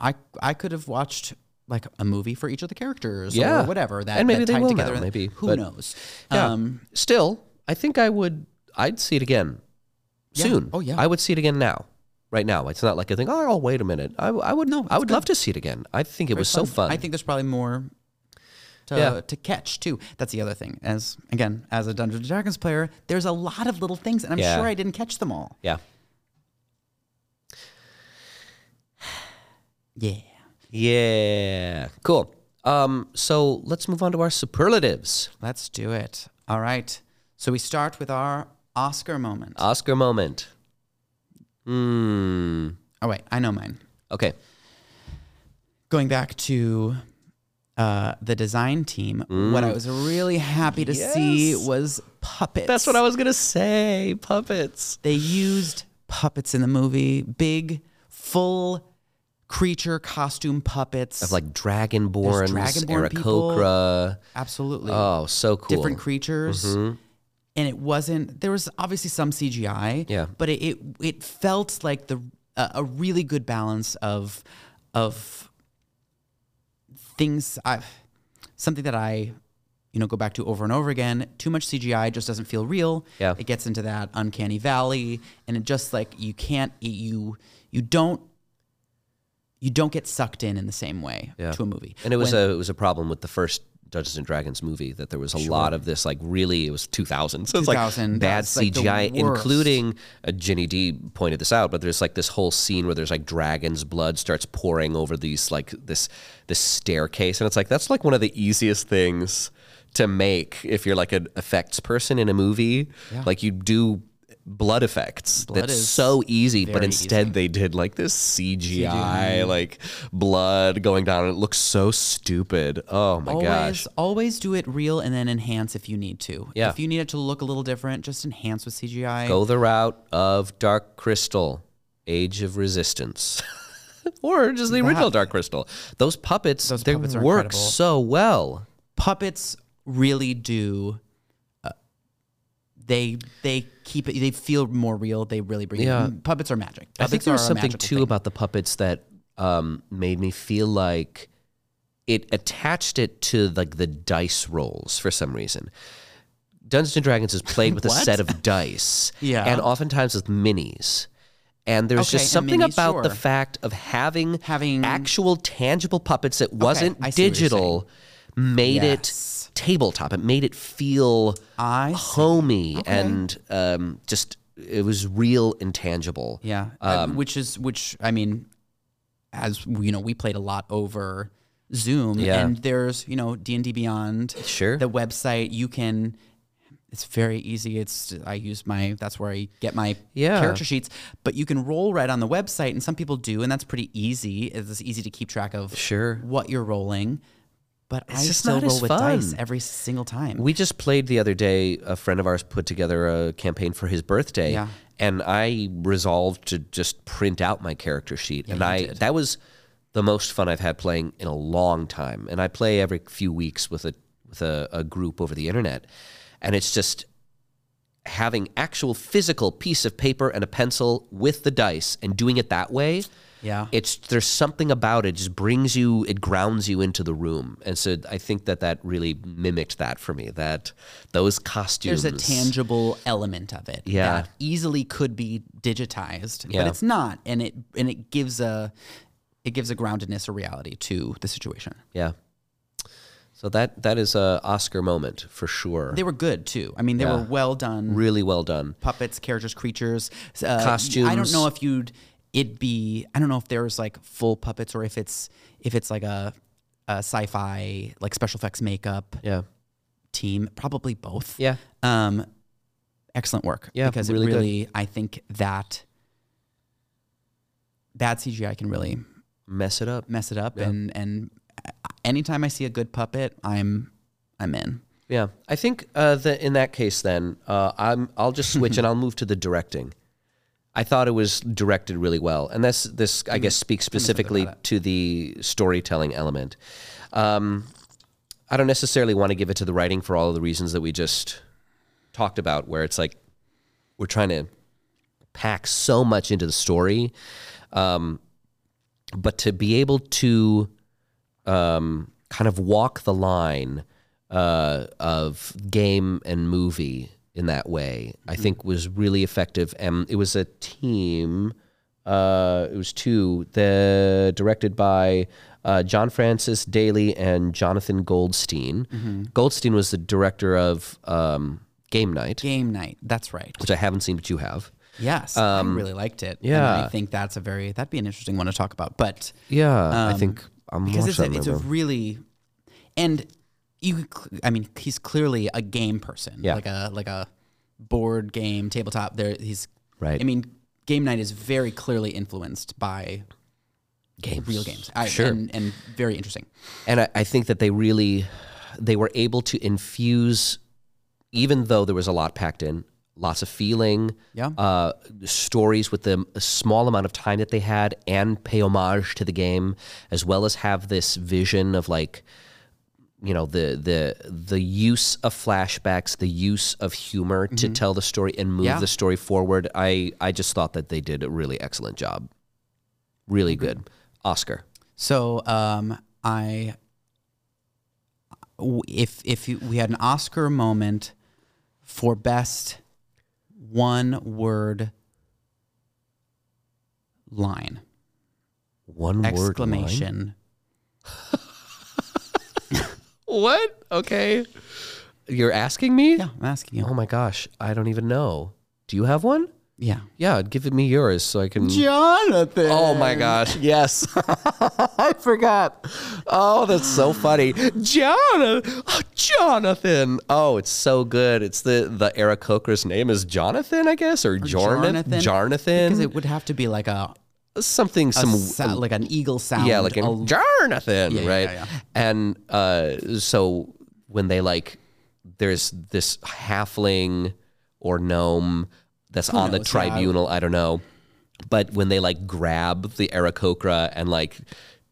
I I could have watched like a movie for each of the characters Yeah. or whatever that And maybe that they tied will together. now, maybe, who knows? Yeah. Um, Still, I think I would. I'd see it again Yeah. soon. Oh, yeah. I would see it again now. Right now, it's not like I think. Oh, oh wait a minute. I, I would. No, I would good. love to see it again. I think it was so fun. I think there's probably more to Yeah. to catch too. That's the other thing. As again, as a Dungeons and Dragons player, there's a lot of little things, and I'm Yeah. sure I didn't catch them all. Yeah. Yeah. Yeah. Cool. Um. So let's move on to our superlatives. Let's do it. All right. So we start with our Oscar moment. Oscar moment. Hmm. oh wait, I know mine. Okay. Going back to uh, the design team, what I was really happy to see Mm. Was puppets. That's what I was gonna say. Puppets. They used puppets in the movie, big, full creature costume puppets Of like dragonborns, dragonborn people. Aarakocra. Absolutely. Oh, so cool. Different creatures. Mm-hmm. And it wasn't there was obviously some CGI. Yeah. But it it, it felt like the a a really good balance of of things I something that I you know go back to over and over again. Too much CGI just doesn't feel real. Yeah. It gets into that uncanny valley and it just like you can't you you don't you don't get sucked in in the same way Yeah. to a movie. And it was When- a it was a problem with the first Dungeons and Dragons movie that there was a lot of this like really it was 2000 so it's 2000, like bad that's, like, CGI including uh, Ginny Di pointed this out but there's like this whole scene where there's like dragon's blood starts pouring over these like this this staircase and it's like that's like one of the easiest things to make if you're like an effects person in a movie. Like you do blood effects Blood that's so easy but instead easy. they did like this CGI, like blood going down and it looks so stupid oh my always, gosh always do it real and then enhance if you need to. Yeah. If you need it to look a little different, just enhance with CGI. go the route of Dark Crystal, Age of Resistance, or just the original Dark Crystal. Those puppets, Those they puppets work incredible. so well. Puppets really do. They they keep it. They feel more real. They really bring. Yeah. It. Puppets are magic. I think Puppets there was something too thing. about the puppets that um, made me feel like it attached it to like the dice rolls for some reason. Dungeons and Dragons is played with a set of dice, Yeah. and oftentimes with minis. And there's Okay, just something minis, about the fact of having Having- actual tangible puppets that wasn't what digital made Yes. it tabletop. It made it feel I homey and um, just it was real intangible. Yeah, Um, uh, which is which. I mean, as you know, we played a lot over Zoom, Yeah. and there's you know D and D Beyond. Sure. the website you can. It's very easy. It's I use my that's where I get my Yeah. character sheets, but you can roll right on the website, and some people do, and that's pretty easy. It's easy to keep track of Sure. what you're rolling. But I just still not roll as with fun. dice every single time. We just played the other day. A friend of ours put together a campaign for his birthday, Yeah. and I resolved to just print out my character sheet, and I did. that was the most fun I've had playing in a long time. And I play every few weeks with a with a, a group over the internet, and it's just having actual physical piece of paper and a pencil with the dice and doing it that way Yeah. it's there's something about it just brings you it grounds you into the room and so i think that that really mimicked that for me that those costumes There's a tangible element of it Yeah. that easily could be digitized, Yeah. but it's not, and it and it gives a it gives a groundedness, a reality to the situation. yeah so that that is a oscar moment for sure They were good too. I mean, they Yeah. were well done. really well done Puppets, characters, creatures, uh, I don't know if you'd it be. I don't know if there's like full puppets or if it's if it's like a, a sci-fi like special effects makeup yeah team. Probably both. yeah Um, excellent work. Yeah, because really it good. really, I think that bad CGI can really mess it up mess it up. And and anytime I see a good puppet, I'm I'm in. yeah i think uh the, in that case then uh i'm i'll just switch and i'll move to the directing I thought it was directed really well, and this this I guess speaks specifically to the storytelling element. Um, I don't necessarily want to give it to the writing for all of the reasons that we just talked about, where it's like we're trying to pack so much into the story, um, but to be able to um, kind of walk the line uh, of game and movie in that way, I think was really effective. And it was a team. Uh, it was two. The directed by uh, John Francis Daley and Jonathan Goldstein. Goldstein was the director of um, Game Night, Game night. That's right. which I haven't seen, but you have. Yes, I really liked it. and Um, yeah. I think that's a very that'd be an interesting one to talk about. But Yeah, I Um, think I'm because it's a, it's a really and you I mean he's clearly a game person Yeah. like a like a board game tabletop there he's Right. I mean game night is very clearly influenced by games. real games I, Sure. and, and very interesting and I, I think that they really they were able to infuse even though there was a lot packed in lots of feeling Yeah. uh, stories with the small amount of time that they had and pay homage to the game as well as have this vision of like you know the the the use of flashbacks the use of humor to tell the story and move Mm-hmm. Yeah. the story forward i i just thought that they did a really excellent job really good oscar so um I if if you, we had an Oscar moment for best one word line one word line? exclamation what? Okay. You're asking me? Yeah, I'm asking you. Oh my gosh, I don't even know. Do you have one? Yeah. Yeah, give it me yours so I can. Jonathan. Oh my gosh, yes. I forgot. Oh, that's so funny. Jonathan. Oh, Jonathan. Oh, it's so good. It's the the Aarakocra's name is Jonathan, I guess, or, Jornathan. Jonathan. Because it would have to be like a, Something some sa- like an eagle sound. yeah, like a a- Jonathan, Yeah, right? yeah, yeah. And uh, so when they like, there's this halfling or gnome that's on the knows? I- tribunal. I don't know, but when they like grab the Aarakocra and like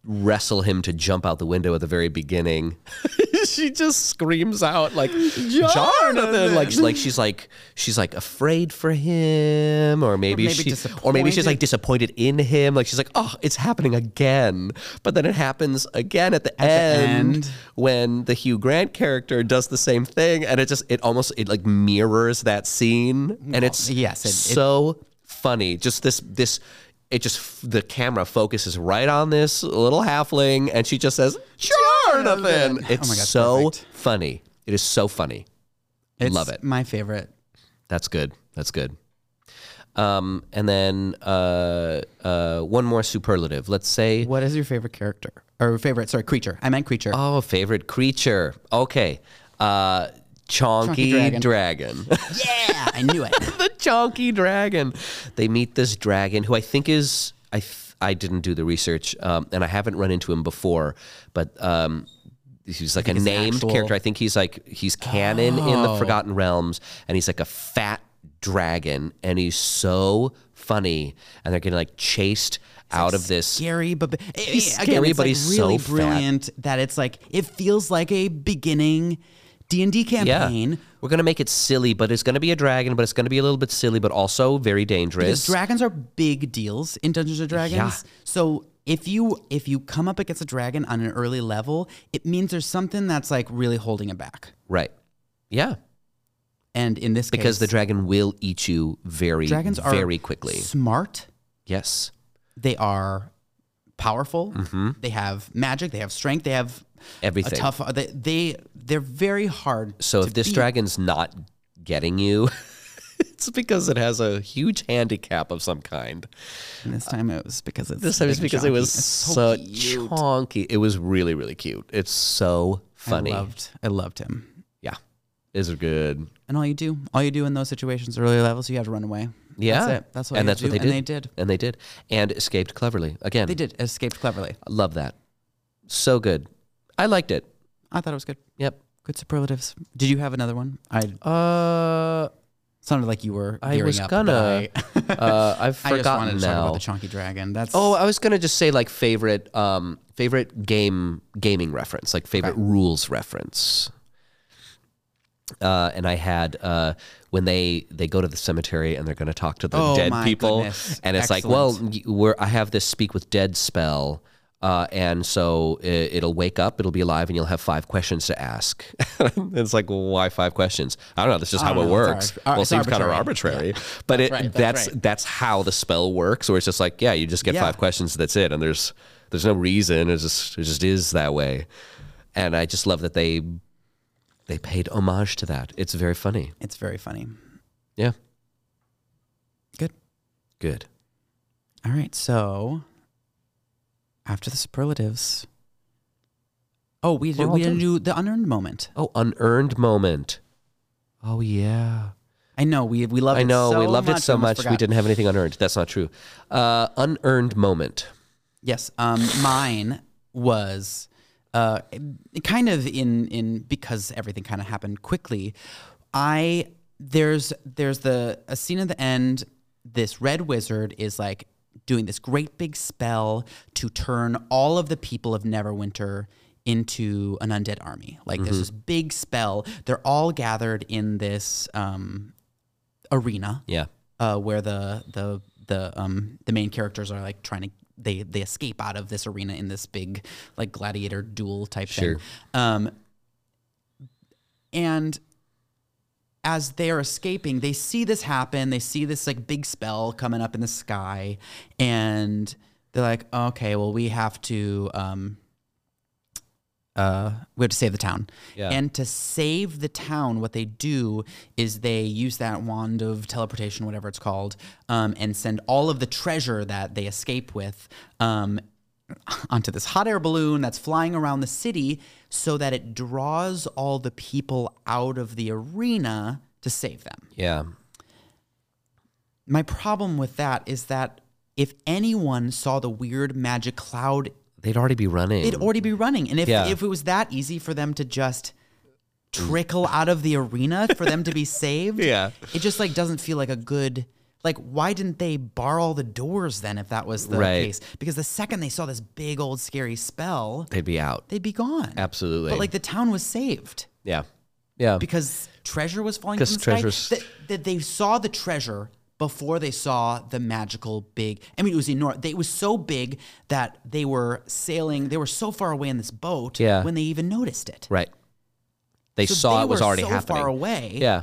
wrestle him to jump out the window at the very beginning, she just screams out like Jonathan, like like she's like she's like afraid for him, or maybe, maybe she, or maybe she's like disappointed in him. Like she's like, oh, it's happening again. But then it happens again at the, end, end. when the Hugh Grant character does the same thing, and it just it almost it like mirrors that scene, and it's yes, it- it- so funny. Just this this. It just the camera focuses right on this little halfling, and she just says, "Jonathan." Oh It's my God, so perfect. funny. It is so funny. It's Love it. My favorite. That's good. That's good. Um, and then uh, uh, one more superlative. Let's say, What is your favorite character or favorite? Sorry, creature. I meant creature. oh, favorite creature. Okay, uh, Chonky, Chonky dragon. dragon. yeah, I knew it. the Chonky dragon. They meet this dragon who I think is I th- I didn't do the research um, and I haven't run into him before, but um, he's like a named actual- character. I think he's like he's canon in the Forgotten Realms, and he's like a fat dragon, and he's so funny, and they're getting like chased out of this. Scary, but He's again, scary, it's but like he's so really fat. brilliant that it's like it feels like a beginning D and D Yeah, campaign. we're gonna make it silly, but it's gonna be a dragon, but it's gonna be a little bit silly, but also very dangerous. Because dragons are big deals in Dungeons and Dragons. Yeah. So if you if you come up against a dragon on an early level, it means there's something that's like really holding it back. right? Yeah, And in this because case, the dragon will eat you very, dragons are very quickly. smart. Yes. They are powerful. They have magic. They have strength. They have Mm-hmm. Everything. A tough. They, they they're very hard. So if this beat. dragon's not getting you, it's because it has a huge handicap of some kind. And this time it was because it's This time it's because it was It's so cute. chonky. It was really, really cute. It's so funny. I loved. I loved him. yeah. Is good? And all you do, all you do in those situations, early levels, you have to run away. Yeah. that's it. That's what. and that's what do. they did. And they did. And they did. And escaped cleverly. Again, They did. Escaped cleverly. I love that. So good. I liked it. I thought it was good. Yep. Good superlatives. Did you have another one? I Uh, sounded like you were. I was up, gonna. I, uh, I've I just forgotten wanted to now. talk about the chunky dragon. That's Oh, I was gonna just say like favorite, um, favorite game gaming reference, like favorite Okay. rules reference. Uh, and I had uh, when they they go to the cemetery and they're going to talk to the Oh, dead people, goodness. and it's like, well, we're, I have this speak with dead spell. Uh, and so it, it'll wake up, it'll be alive, and you'll have five questions to ask. it's like, well, why five questions? I don't know. That's just how don't it know, works. ar- well, it seems kind of arbitrary. arbitrary, but it, right, that's that's that's, how the spell works. Where it's just like, yeah, you just get Yeah. five questions. That's it, and there's there's no reason. It just it just is that way. And I just love that they they paid homage to that. It's very funny. it's very funny. Yeah, Good. good. All right. So after the superlatives. Oh, we did, we didn't do the unearned moment. Oh, unearned moment. Oh yeah. I know we we loved. I know it so we loved it much, so almost much we didn't have anything unearned. That's not true. Uh, unearned moment. Yes, um, mine was uh, kind of in in because everything kind of happened quickly. I there's there's the a scene at the end. This red wizard is like doing this great big spell to turn all of the people of Neverwinter into an undead army. Like there's this big spell. They're all gathered in this um, arena Yeah. uh, where the the the um the main characters are like trying to they they escape out of this arena in this big like gladiator duel type Sure. thing. Um, and as they're escaping, they see this happen. They see this like big spell coming up in the sky, and they're like, "Okay, well, we have to um, uh, we have to save the town. Yeah. And to save the town, what they do is they use that wand of teleportation, whatever it's called, um, and send all of the treasure that they escape with um, onto this hot air balloon that's flying around the city so that it draws all the people out of the arena to save them. Yeah. My problem with that is that if anyone saw the weird magic cloud They'd already be running. it'd already be running. And if Yeah. if it was that easy for them to just trickle out of the arena for them to be saved, Yeah. it just like doesn't feel like a good like why didn't they bar all the doors then if that was the Right. case? Because the second they saw this big old scary spell, They'd be out. they'd be gone. Absolutely. But like the town was saved yeah. Yeah. because treasure was falling 'Cause from the sky. treasures- That, that they saw the treasure before they saw the magical big. I mean, it was enormous. They, it was so big that they were sailing. They were so far away in this boat Yeah. when they even noticed it. right. They So saw they it was were already so happening. far away. Yeah.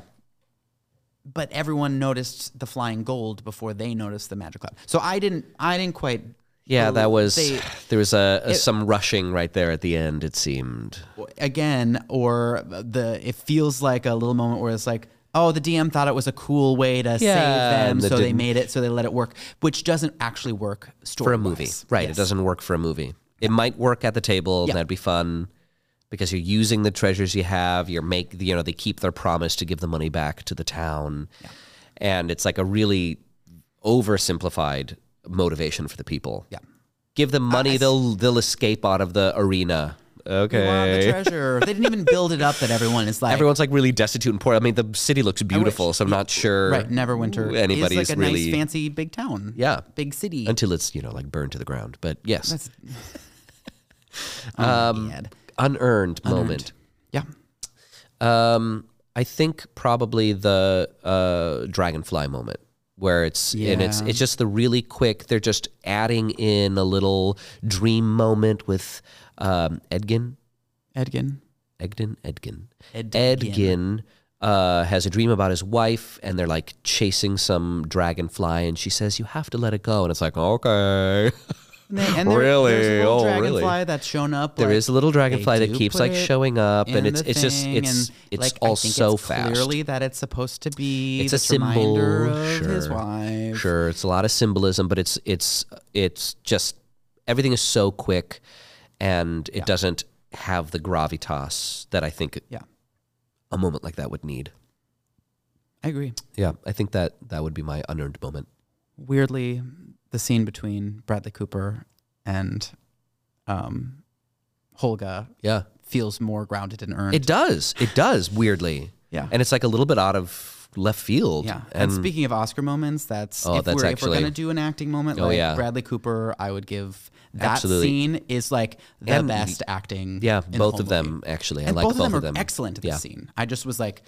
But everyone noticed the flying gold before they noticed the magic cloud. So I didn't. I didn't quite. Yeah, that was They, there was a, a some rushing right there at the end. It seemed. again, or the. It feels like a little moment where it's like. Oh, the DM thought it was a cool way to Yeah, save them, so they made it, so they let it work, which doesn't actually work story for a movie. Right. It doesn't work for a movie. It might work at the table, Yeah. and that'd be fun because you're using the treasures you have. You're make you know they keep their promise to give the money back to the town, and it's like a really oversimplified motivation for the people. Yeah. Give them money, they'll they'll escape out of the arena. Okay. the treasure. they didn't even build it up that everyone is like. Everyone's like really destitute and poor. I mean, the city looks beautiful, so I'm not sure. right. Neverwinter anybody's is like a really nice, fancy, big town. Yeah. big city. until it's you know like burned to the ground. But yes, That's, oh, Um, God. unearned, moment. Yeah. Um, I think probably the uh, dragonfly moment where it's and it's it's just the really quick. They're just adding in a little dream moment with um, Edgin, Edgin. Egdin, Edgin, Edgin. Edgin. Uh, has a dream about his wife, and they're like chasing some dragonfly, and she says, "You have to let it go." And it's like, okay, And, they, and there- Really? There's a little Oh, dragonfly really? that's shown up. There like, is a little dragonfly that keeps like showing up, and it's it's just it's it's like, all I think so it's fast. Clearly, that it's supposed to be It's a symbol, of his sure. wife. Sure, it's a lot of symbolism, but it's it's it's just everything is so quick, and it doesn't have the gravitas that I think Yeah, a moment like that would need. I agree. Yeah, I think that that would be my unearned moment. Weirdly, the scene between Bradley Cooper and um, Holga Yeah, feels more grounded and earned. it does. It does weirdly. Yeah. and it's like a little bit out of left field. Yeah, and, speaking of Oscar moments, that's Oh, if that's we're if we're gonna do an acting moment, Oh, like yeah. Bradley Cooper, I would give that Absolutely. scene is like the And- best acting. yeah, in both of them movie. actually. I and like both of them are them. excellent at this Yeah. scene. I just was like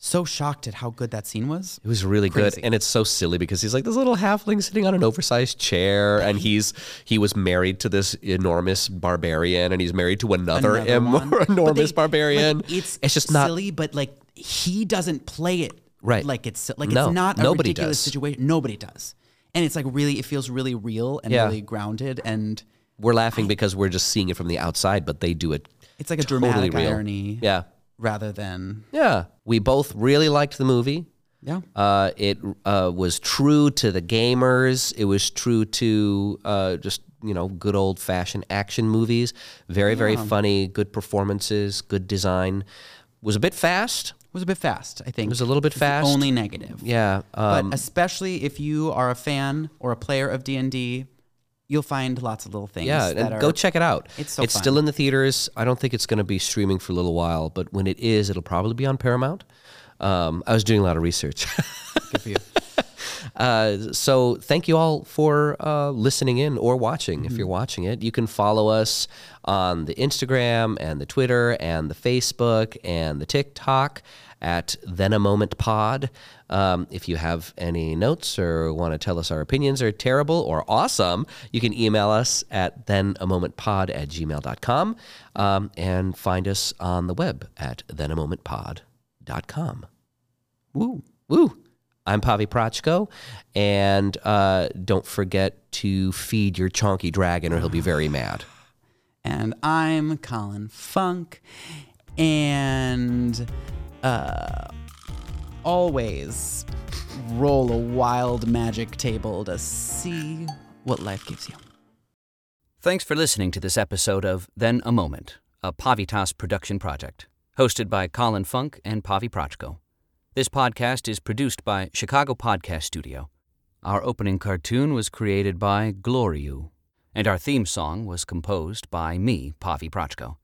so shocked at how good that scene was. It was really good, and it's so silly because he's like this little halfling sitting on an oversized chair, and he's he was married to this enormous barbarian, and he's married to another, Another em- enormous they- barbarian. like, it's it's just not silly, but like he doesn't play it Right. Like it's like No, it's not a nobody ridiculous does. situation. Nobody does, and it's like really it feels really real and Yeah. really grounded, and we're laughing because we're just seeing it from the outside, but they do it. it's like a Totally dramatic real. irony Yeah, rather than yeah. We both really liked the movie. yeah. Uh, it uh, was true to the gamers. It was true to uh, just you know good old fashioned action movies. Very very funny. Good performances. Good design. Was a bit fast. was a bit fast. I think it was a little bit the fast. Only negative. Yeah. but Um, especially if you are a fan or a player of D and D, you'll find lots of little things. yeah, that and are, go check it out. It's so It's fun. still in the theaters. I don't think it's going to be streaming for a little while, but when it is, it'll probably be on Paramount. Um, I was doing a lot of research. Good for you. Uh, so thank you all for uh, listening in or watching. If you're watching it, you can follow us on the Instagram and the Twitter and the Facebook and the TikTok at Then a Moment Pod. Um, if you have any notes or want to tell us our opinions are terrible or awesome, you can email us at thenamomentpod at gmail.com um, and find us on the web at thenamomentpod.com. Woo. Woo! I'm Pavi Proczko, and uh, don't forget to feed your chonky dragon, or he'll be very mad. And I'm Colin Funk. And uh, always roll a wild magic table to see what life gives you. Thanks for listening to this episode of Then a Moment, a Pavitas production project, hosted by Colin Funk and Pavi Proczko. This podcast is produced by Chicago Podcast Studio. Our opening cartoon was created by Gloriu, and our theme song was composed by me, Pavi Proczko.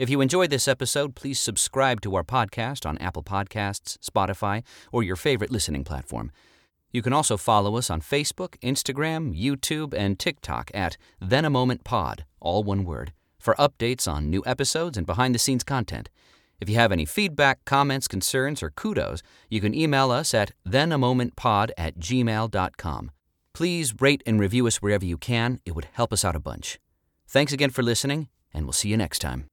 If you enjoyed this episode, please subscribe to our podcast on Apple Podcasts, Spotify, or your favorite listening platform. You can also follow us on Facebook, Instagram, YouTube, and TikTok at Then a Moment Pod, all one word, for updates on new episodes and behind the scenes content. If you have any feedback, comments, concerns, or kudos, you can email us at thenamomentpod at gmail.com. Please rate and review us wherever you can. It would help us out a bunch. Thanks again for listening, and we'll see you next time.